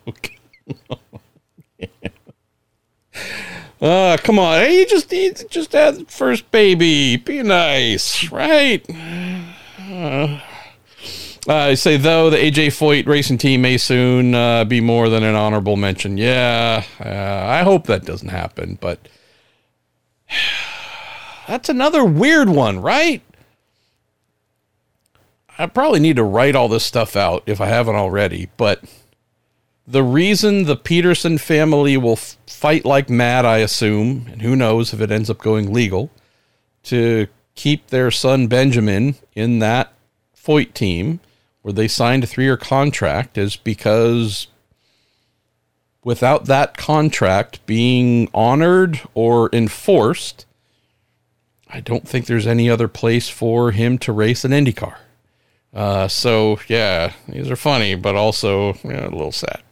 Uh, come on. Hey, you just you just had first baby. Be nice, right? Uh, I say though the AJ Foyt racing team may soon uh, be more than an honorable mention. Yeah, uh, I hope that doesn't happen, but <sighs> that's another weird one, right? I probably need to write all this stuff out if I haven't already, but the reason the Pedersen family will f- fight like mad, I assume, and who knows if it ends up going legal, to keep their son Benjamin in that Foyt team where they signed a three year contract is because without that contract being honored or enforced, I don't think there's any other place for him to race an IndyCar. Uh, so yeah, these are funny, but also a little sad.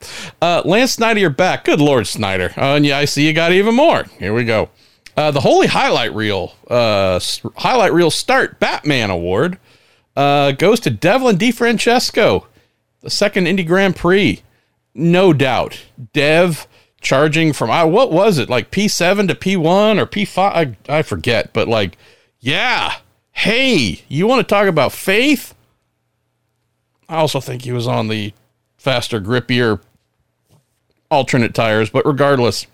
Uh, Lance Snyder, you're back. Good Lord, Snyder. Uh, and yeah, I see you got even more. Here we go. Uh, the Holy Highlight Reel, uh, Highlight Reel Start Batman Award uh, goes to Devlin DeFrancesco, the second Indy Grand Prix. No doubt. Dev charging from, uh, what was it, like P7 to P1 or P5? I, I forget, but like, yeah. Hey, you want to talk about faith? I also think he was on the faster, grippier alternate tires, but regardless,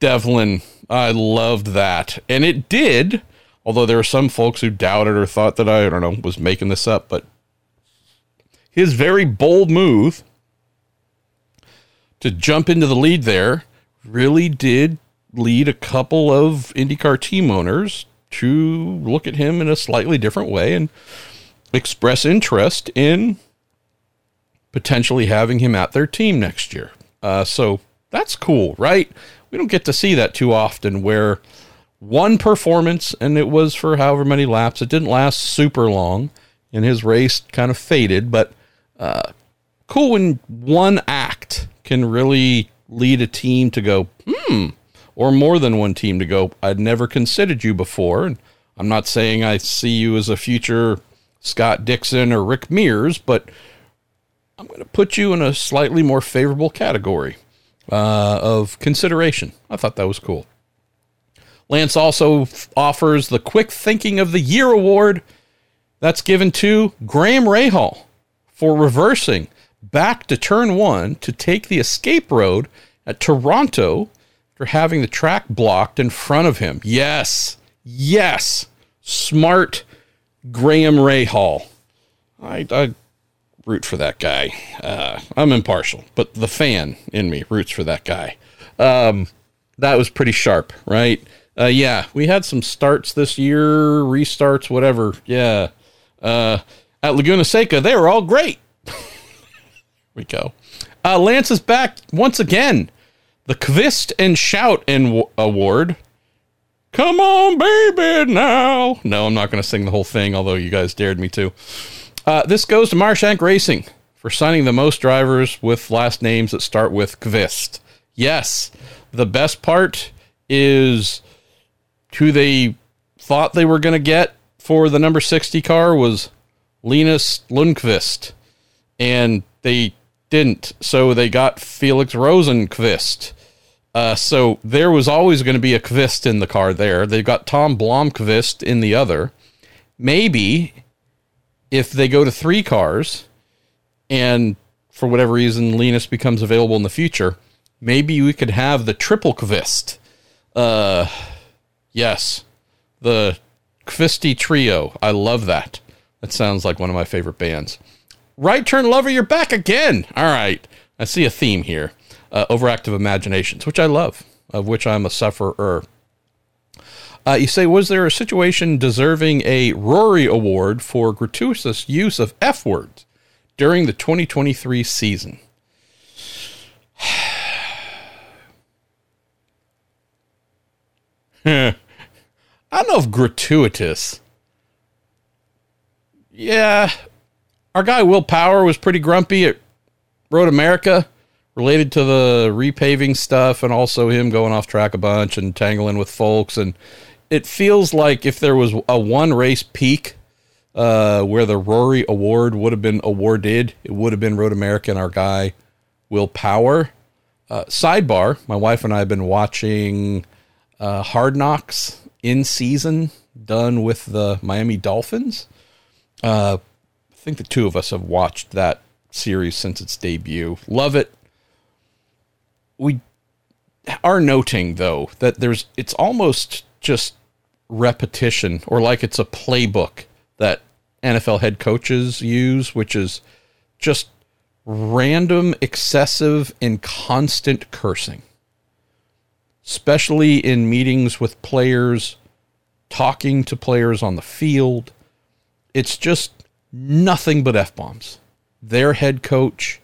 Devlin, I loved that. And it did, although there were some folks who doubted or thought that I, I don't know, was making this up, but his very bold move to jump into the lead there really did lead a couple of IndyCar team owners to look at him in a slightly different way and express interest in potentially having him at their team next year. Uh, so that's cool, right? We don't get to see that too often where one performance, and it was for however many laps, it didn't last super long, and his race kind of faded, but uh, cool when one act can really lead a team to go, hmm, or more than one team to go, I'd never considered you before. And I'm not saying I see you as a future Scott Dixon or Rick Mears, but I'm going to put you in a slightly more favorable category uh, of consideration. I thought that was cool. Lance also f- offers the Quick Thinking of the Year award. That's given to Graham Rahal for reversing back to turn one to take the escape road at Toronto for having the track blocked in front of him. Yes, yes, smart Graham Rahal. I, I root for that guy. Uh, I'm impartial, but the fan in me roots for that guy. Um, that was pretty sharp, right? Uh, yeah, we had some starts this year, restarts, whatever. Yeah. Uh, at Laguna Seca, they were all great. We go. Uh, Lance is back once again. The Kvist and Shout in Award Come on, baby, now. No, I'm not going to sing the whole thing, although you guys dared me to. Uh, this goes to Meyer Shank Racing for signing the most drivers with last names that start with Kvist. Yes, the best part is who they thought they were going to get for the number 60 car was Linus Lundqvist, and they didn't. So they got Felix Rosenqvist. Uh, so there was always going to be a Kvist in the car there. They've got Tom Blomqvist in the other. Maybe if they go to three cars and for whatever reason Linus becomes available in the future, maybe we could have the triple Kvist. Uh, yes, the Kvisty Trio. I love that. That sounds like one of my favorite bands. Right turn lover, you're back again. All right. I see a theme here uh, overactive imaginations, which I love, of which I'm a sufferer. Uh, you say, was there a situation deserving a Rory Award for gratuitous use of F words during the 2023 season? <sighs> I don't know if gratuitous. Yeah, our guy Will Power was pretty grumpy at Road America related to the repaving stuff and also him going off track a bunch and tangling with folks. And it feels like if there was a one race peak uh, where the Rory Award would have been awarded, it would have been Road America and our guy Will Power. Uh, sidebar: My wife and I have been watching uh, Hard Knocks in season, done with the Miami Dolphins. I think the two of us have watched that series since its debut. Love it. We are noting though that there's it's almost just repetition or like it's a playbook that NFL head coaches use, which is just random, excessive, and constant cursing, especially in meetings with players, talking to players on the field. It's just nothing but F bombs. Their head coach,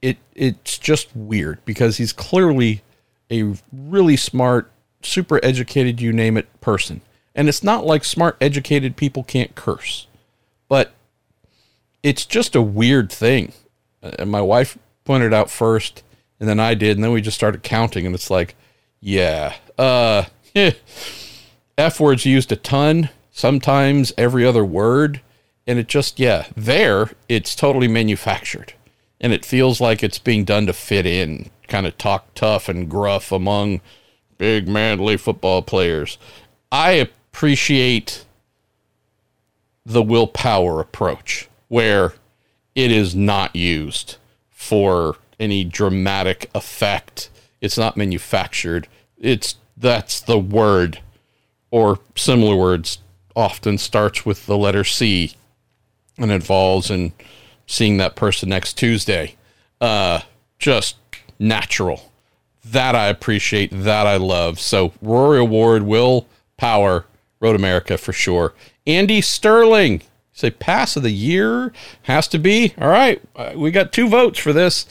it it's just weird because he's clearly a really smart, super educated, you name it, person. And it's not like smart, educated people can't curse, but it's just a weird thing. And my wife pointed out first, and then I did, and then we just started counting, and it's like, yeah, uh, <laughs> F words used a ton, sometimes every other word, and it just, yeah, there, it's totally manufactured. And it feels like it's being done to fit in, kind of talk tough and gruff among big, manly football players. I appreciate the Will Power approach where it is not used for any dramatic effect. It's not manufactured. It's that's the word or similar words often starts with the letter C and involves in seeing that person next Tuesday. Uh, just natural. That I appreciate. That I love. So Rory Award, Will Power, Road America for sure. Andy Sterling, say pass of the year has to be. All right, uh, we got two votes for this.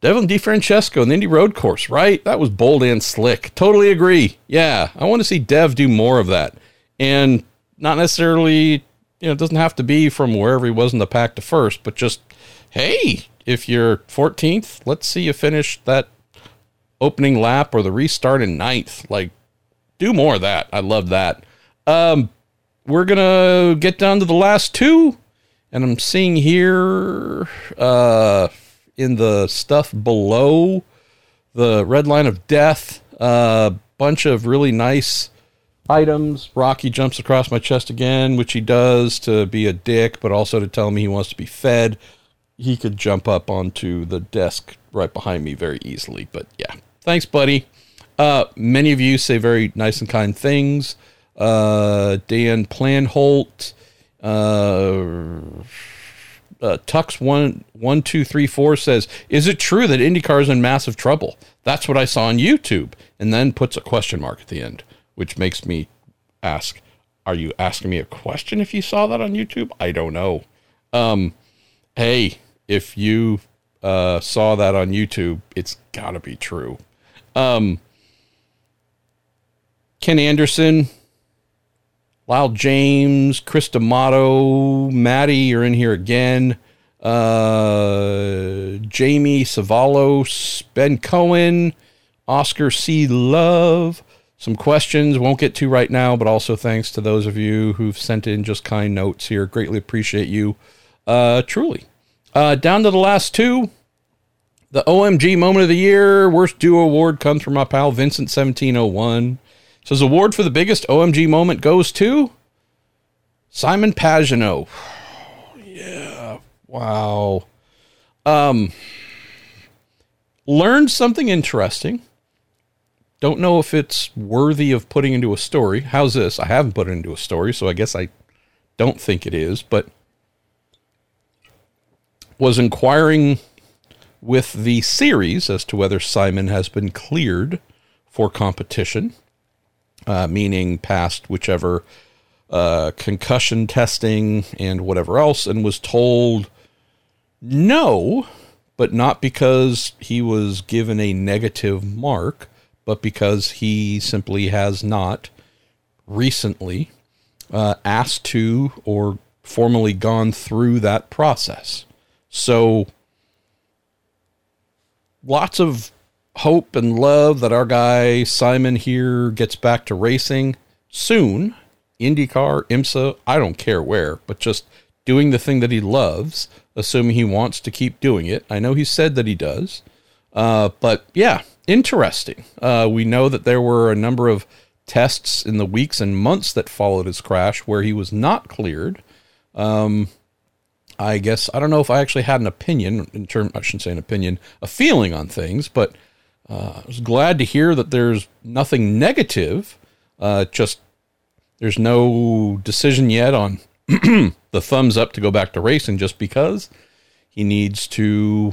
Devlin DeFrancesco and the Indy Road Course, right? That was bold and slick. Totally agree. Yeah, I want to see Dev do more of that. And not necessarily, you know, it doesn't have to be from wherever he was in the pack to first, but just, hey, if you're 14th, let's see you finish that opening lap or the restart in ninth. Like, do more of that. I love that. Um, we're gonna get down to the last two, and I'm seeing here uh, in the stuff below the red line of death, a uh, bunch of really nice items. Rocky jumps across my chest again, which he does to be a dick, but also to tell me he wants to be fed. He could jump up onto the desk right behind me very easily, but yeah. Thanks, buddy. Uh, many of you say very nice and kind things uh, Dan Planholt, uh, uh, Tux one one two three four says, "Is it true that IndyCar is in massive trouble?" That's what I saw on YouTube, and then puts a question mark at the end, which makes me ask, "Are you asking me a question? If you saw that on YouTube, I don't know." Um, hey, if you uh, saw that on YouTube, it's gotta be true. Um, Ken Anderson, Lyle James, Chris D'Amato, Maddie you're in here again. Uh, Jamie Savalos, Ben Cohen, Oscar C. Love. Some questions won't get to right now, but also thanks to those of you who've sent in just kind notes here. Greatly appreciate you. Uh, truly. Uh, down to the last two. The OMG moment of the year, worst duo award comes from my pal Vincent 1701. Says award for the biggest OMG moment goes to Simon Pagenaud. <sighs> yeah. Wow. Um learned something interesting. Don't know if it's worthy of putting into a story. How's this? I haven't put it into a story, so I guess I don't think it is, but was inquiring with the series as to whether Simon has been cleared for competition uh, meaning passed whichever uh, concussion testing and whatever else, and was told no, but not because he was given a negative mark, but because he simply has not recently uh, asked to or formally gone through that process. So lots of hope and love that our guy Simon here gets back to racing soon. IndyCar, IMSA, I don't care where, but just doing the thing that he loves, assuming he wants to keep doing it. I know he said that he does. Uh, but yeah, interesting. Uh, we know that there were a number of tests in the weeks and months that followed his crash where he was not cleared. Um, I guess I don't know if I actually had an opinion in term. I shouldn't say an opinion, a feeling on things, but uh, I was glad to hear that there's nothing negative. Uh, just there's no decision yet on <clears throat> the thumbs up to go back to racing, just because he needs to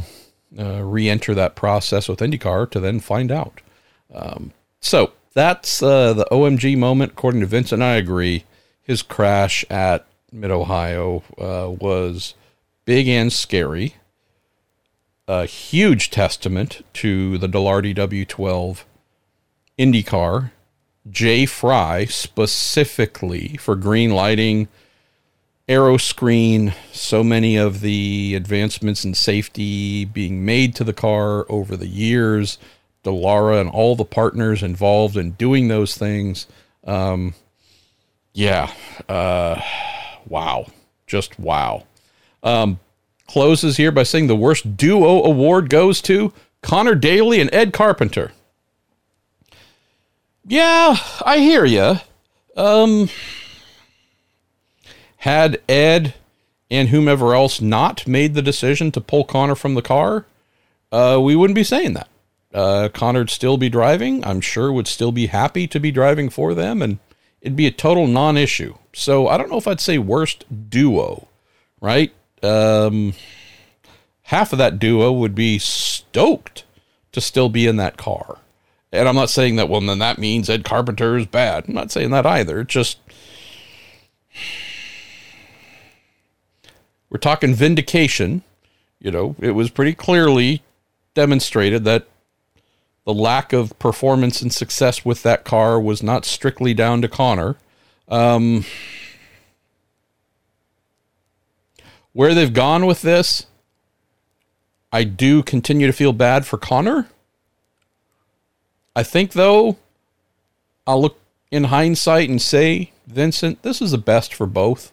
uh, re-enter that process with IndyCar to then find out. Um, so that's uh, the OMG moment, according to Vincent. I agree. His crash at Mid Ohio uh, was big and scary. A huge testament to the Dallara DW12 IndyCar, Jay Frye specifically for green lighting, aero screen, so many of the advancements in safety being made to the car over the years, Dallara and all the partners involved in doing those things. Um, yeah. Uh, wow. Just wow. Um, closes here by saying the worst duo award goes to Connor Daly and Ed Carpenter. Yeah, I hear you. Um, had Ed and whomever else not made the decision to pull Connor from the car, uh, we wouldn't be saying that. Uh, Connor'd still be driving. I'm sure would still be happy to be driving for them, and it'd be a total non-issue. So I don't know if I'd say worst duo, right? Um, half of that duo would be stoked to still be in that car. And I'm not saying that, well, then that means Ed Carpenter is bad. I'm not saying that either. It's just, we're talking vindication. You know, it was pretty clearly demonstrated that the lack of performance and success with that car was not strictly down to Connor. Um, where they've gone with this, I do continue to feel bad for Connor. I think, though, I'll look in hindsight and say, Vincent, this is the best for both.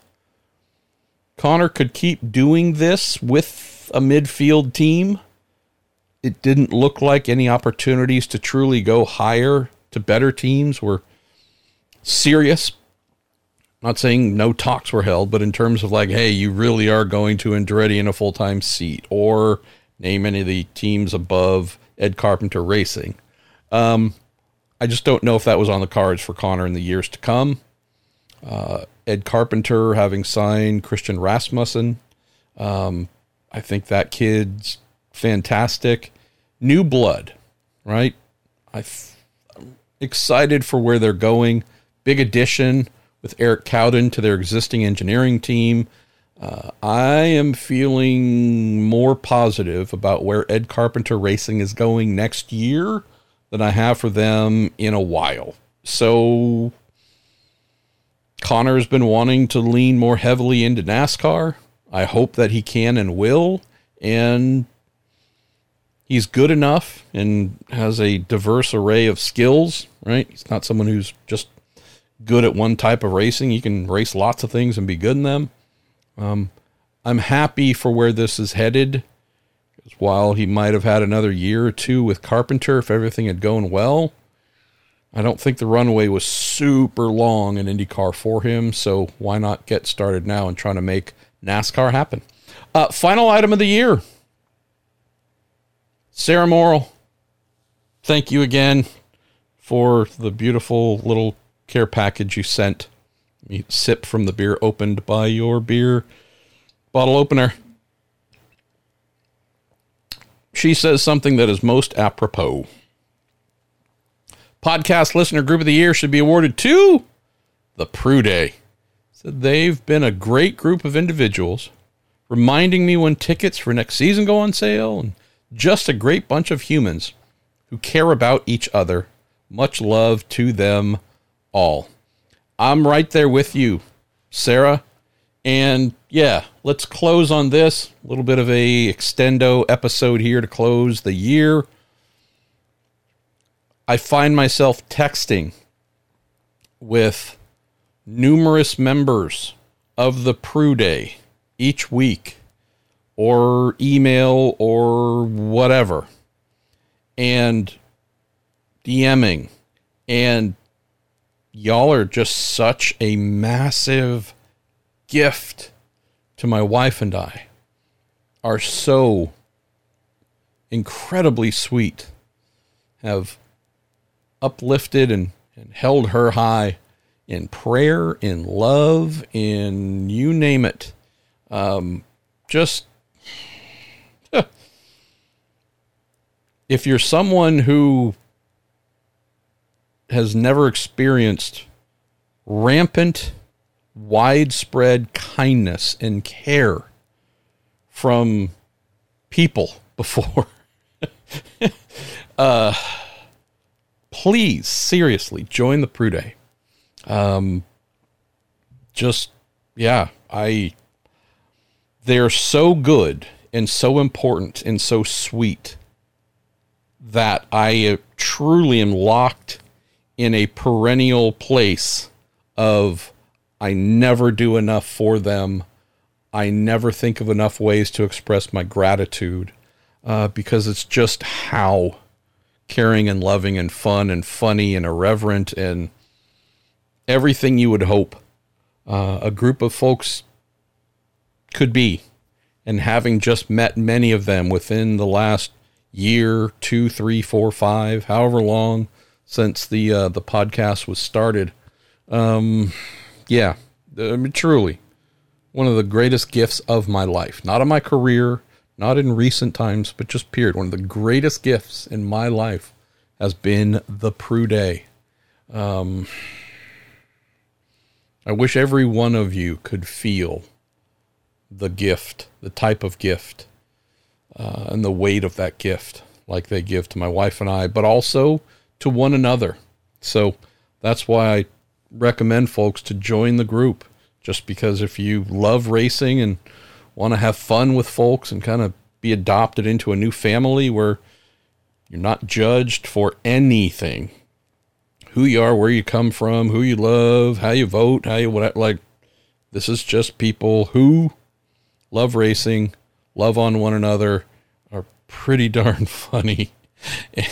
Connor could keep doing this with a midfield team. It didn't look like any opportunities to truly go higher to better teams were serious not saying no talks were held, but in terms of like, hey, you really are going to Andretti in a full time seat, or name any of the teams above Ed Carpenter Racing. Um, I just don't know if that was on the cards for Connor in the years to come. Uh, Ed Carpenter having signed Christian Rasmussen, um, I think that kid's fantastic. New blood, right? I'm excited for where they're going. Big addition with Eric Cowdin to their existing engineering team. Uh, I am feeling more positive about where Ed Carpenter Racing is going next year than I have for them in a while. So Connor's been wanting to lean more heavily into NASCAR. I hope that he can and will. And he's good enough and has a diverse array of skills, right? He's not someone who's just good at one type of racing. You can race lots of things and be good in them. Um, I'm happy for where this is headed. While he might have had another year or two with Carpenter, if everything had gone well, I don't think the runway was super long in IndyCar for him. So why not get started now and trying to make NASCAR happen? Uh, final item of the year Sarah Morrill. Thank you again for the beautiful little care package you sent. You sip from the beer opened by your beer bottle opener. She says something that is most apropos. Podcast listener group of the year should be awarded to the PrueDay. Said they've been a great group of individuals, reminding me when tickets for next season go on sale, and just a great bunch of humans who care about each other. Much love to them all. I'm right there with you, Sarah. And yeah, let's close on this. A little bit of a extendo episode here to close the year. I find myself texting with numerous members of the PrueDay each week or email or whatever and DMing. And y'all are just such a massive gift to my wife and I. Are so incredibly sweet. Have uplifted and, and held her high in prayer in love in you name it. Um, just <laughs> if you're someone who has never experienced rampant, widespread kindness and care from people <laughs> before, <laughs> uh, please, seriously, join the PrueDay. Um, just, yeah, I, they're so good and so important and so sweet that I truly am locked in a perennial place of I never do enough for them. I never think of enough ways to express my gratitude uh, because it's just how caring and loving and fun and funny and irreverent and everything you would hope uh, a group of folks could be. And having just met many of them within the last year, two, three, four, five, however long since the uh, the podcast was started. Um, yeah, I mean, truly one of the greatest gifts of my life. Not of my career, not in recent times, but just period. One of the greatest gifts in my life has been the PrueDay. Um, I wish every one of you could feel the gift, the type of gift uh, and the weight of that gift, like they give to my wife and I, but also to one another. So that's why I recommend folks to join the group, just because if you love racing and want to have fun with folks and kind of be adopted into a new family where you're not judged for anything who you are, where you come from, who you love, how you vote, how you what like this is just people who love racing love on one another, are pretty <laughs> darn funny,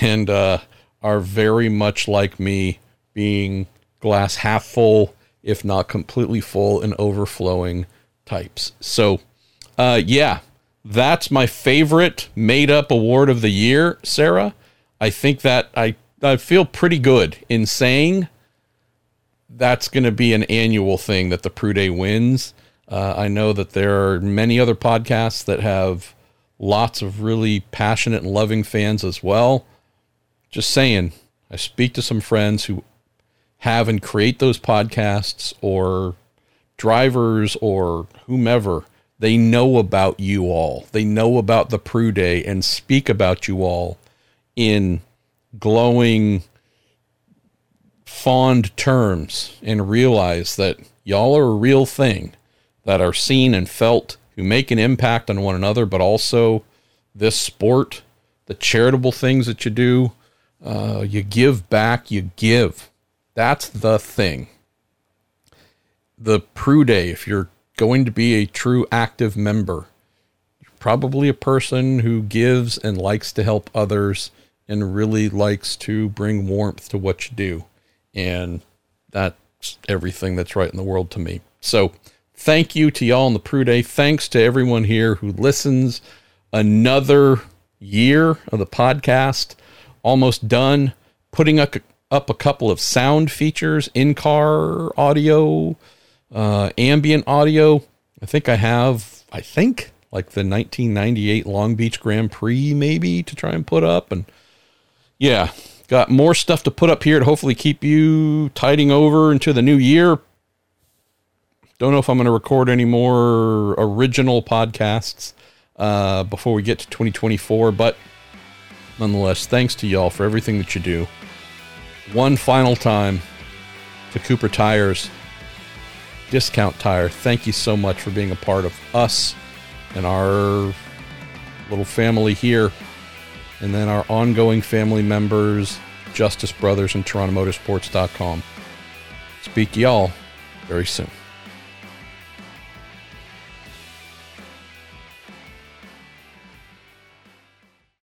and uh, are very much like me, being glass half full, if not completely full and overflowing types. So, uh, yeah, that's my favorite made up award of the year, Sarah. I think that I, I feel pretty good in saying that's going to be an annual thing that the PrueDay wins. Uh, I know that there are many other podcasts that have lots of really passionate and loving fans as well. Just saying, I speak to some friends who have and create those podcasts or drivers or whomever. They know about you all. They know about the PrueDay and speak about you all in glowing, fond terms and realize that y'all are a real thing that are seen and felt, who make an impact on one another, but also this sport, the charitable things that you do. Uh, you give back, you give. That's the thing. The PrueDay, if you're going to be a true active member, you're probably a person who gives and likes to help others and really likes to bring warmth to what you do. And that's everything that's right in the world to me. So, Thank you to y'all on the PrueDay. Thanks to everyone here who listens. Another year of the podcast almost done. Putting up, up a couple of sound features, in car audio, uh, ambient audio. I think I have, I think, like the 1998 Long Beach Grand Prix, maybe to try and put up. And yeah, got more stuff to put up here to hopefully keep you tiding over into the new year. Don't know if I'm going to record any more original podcasts uh, before we get to 2024, but nonetheless, thanks to y'all for everything that you do. One final time to Cooper Tires Discount Tire. Thank you so much for being a part of us and our little family here. And then our ongoing family members, Justice Brothers and TorontoMotorsports.com. Speak y'all very soon.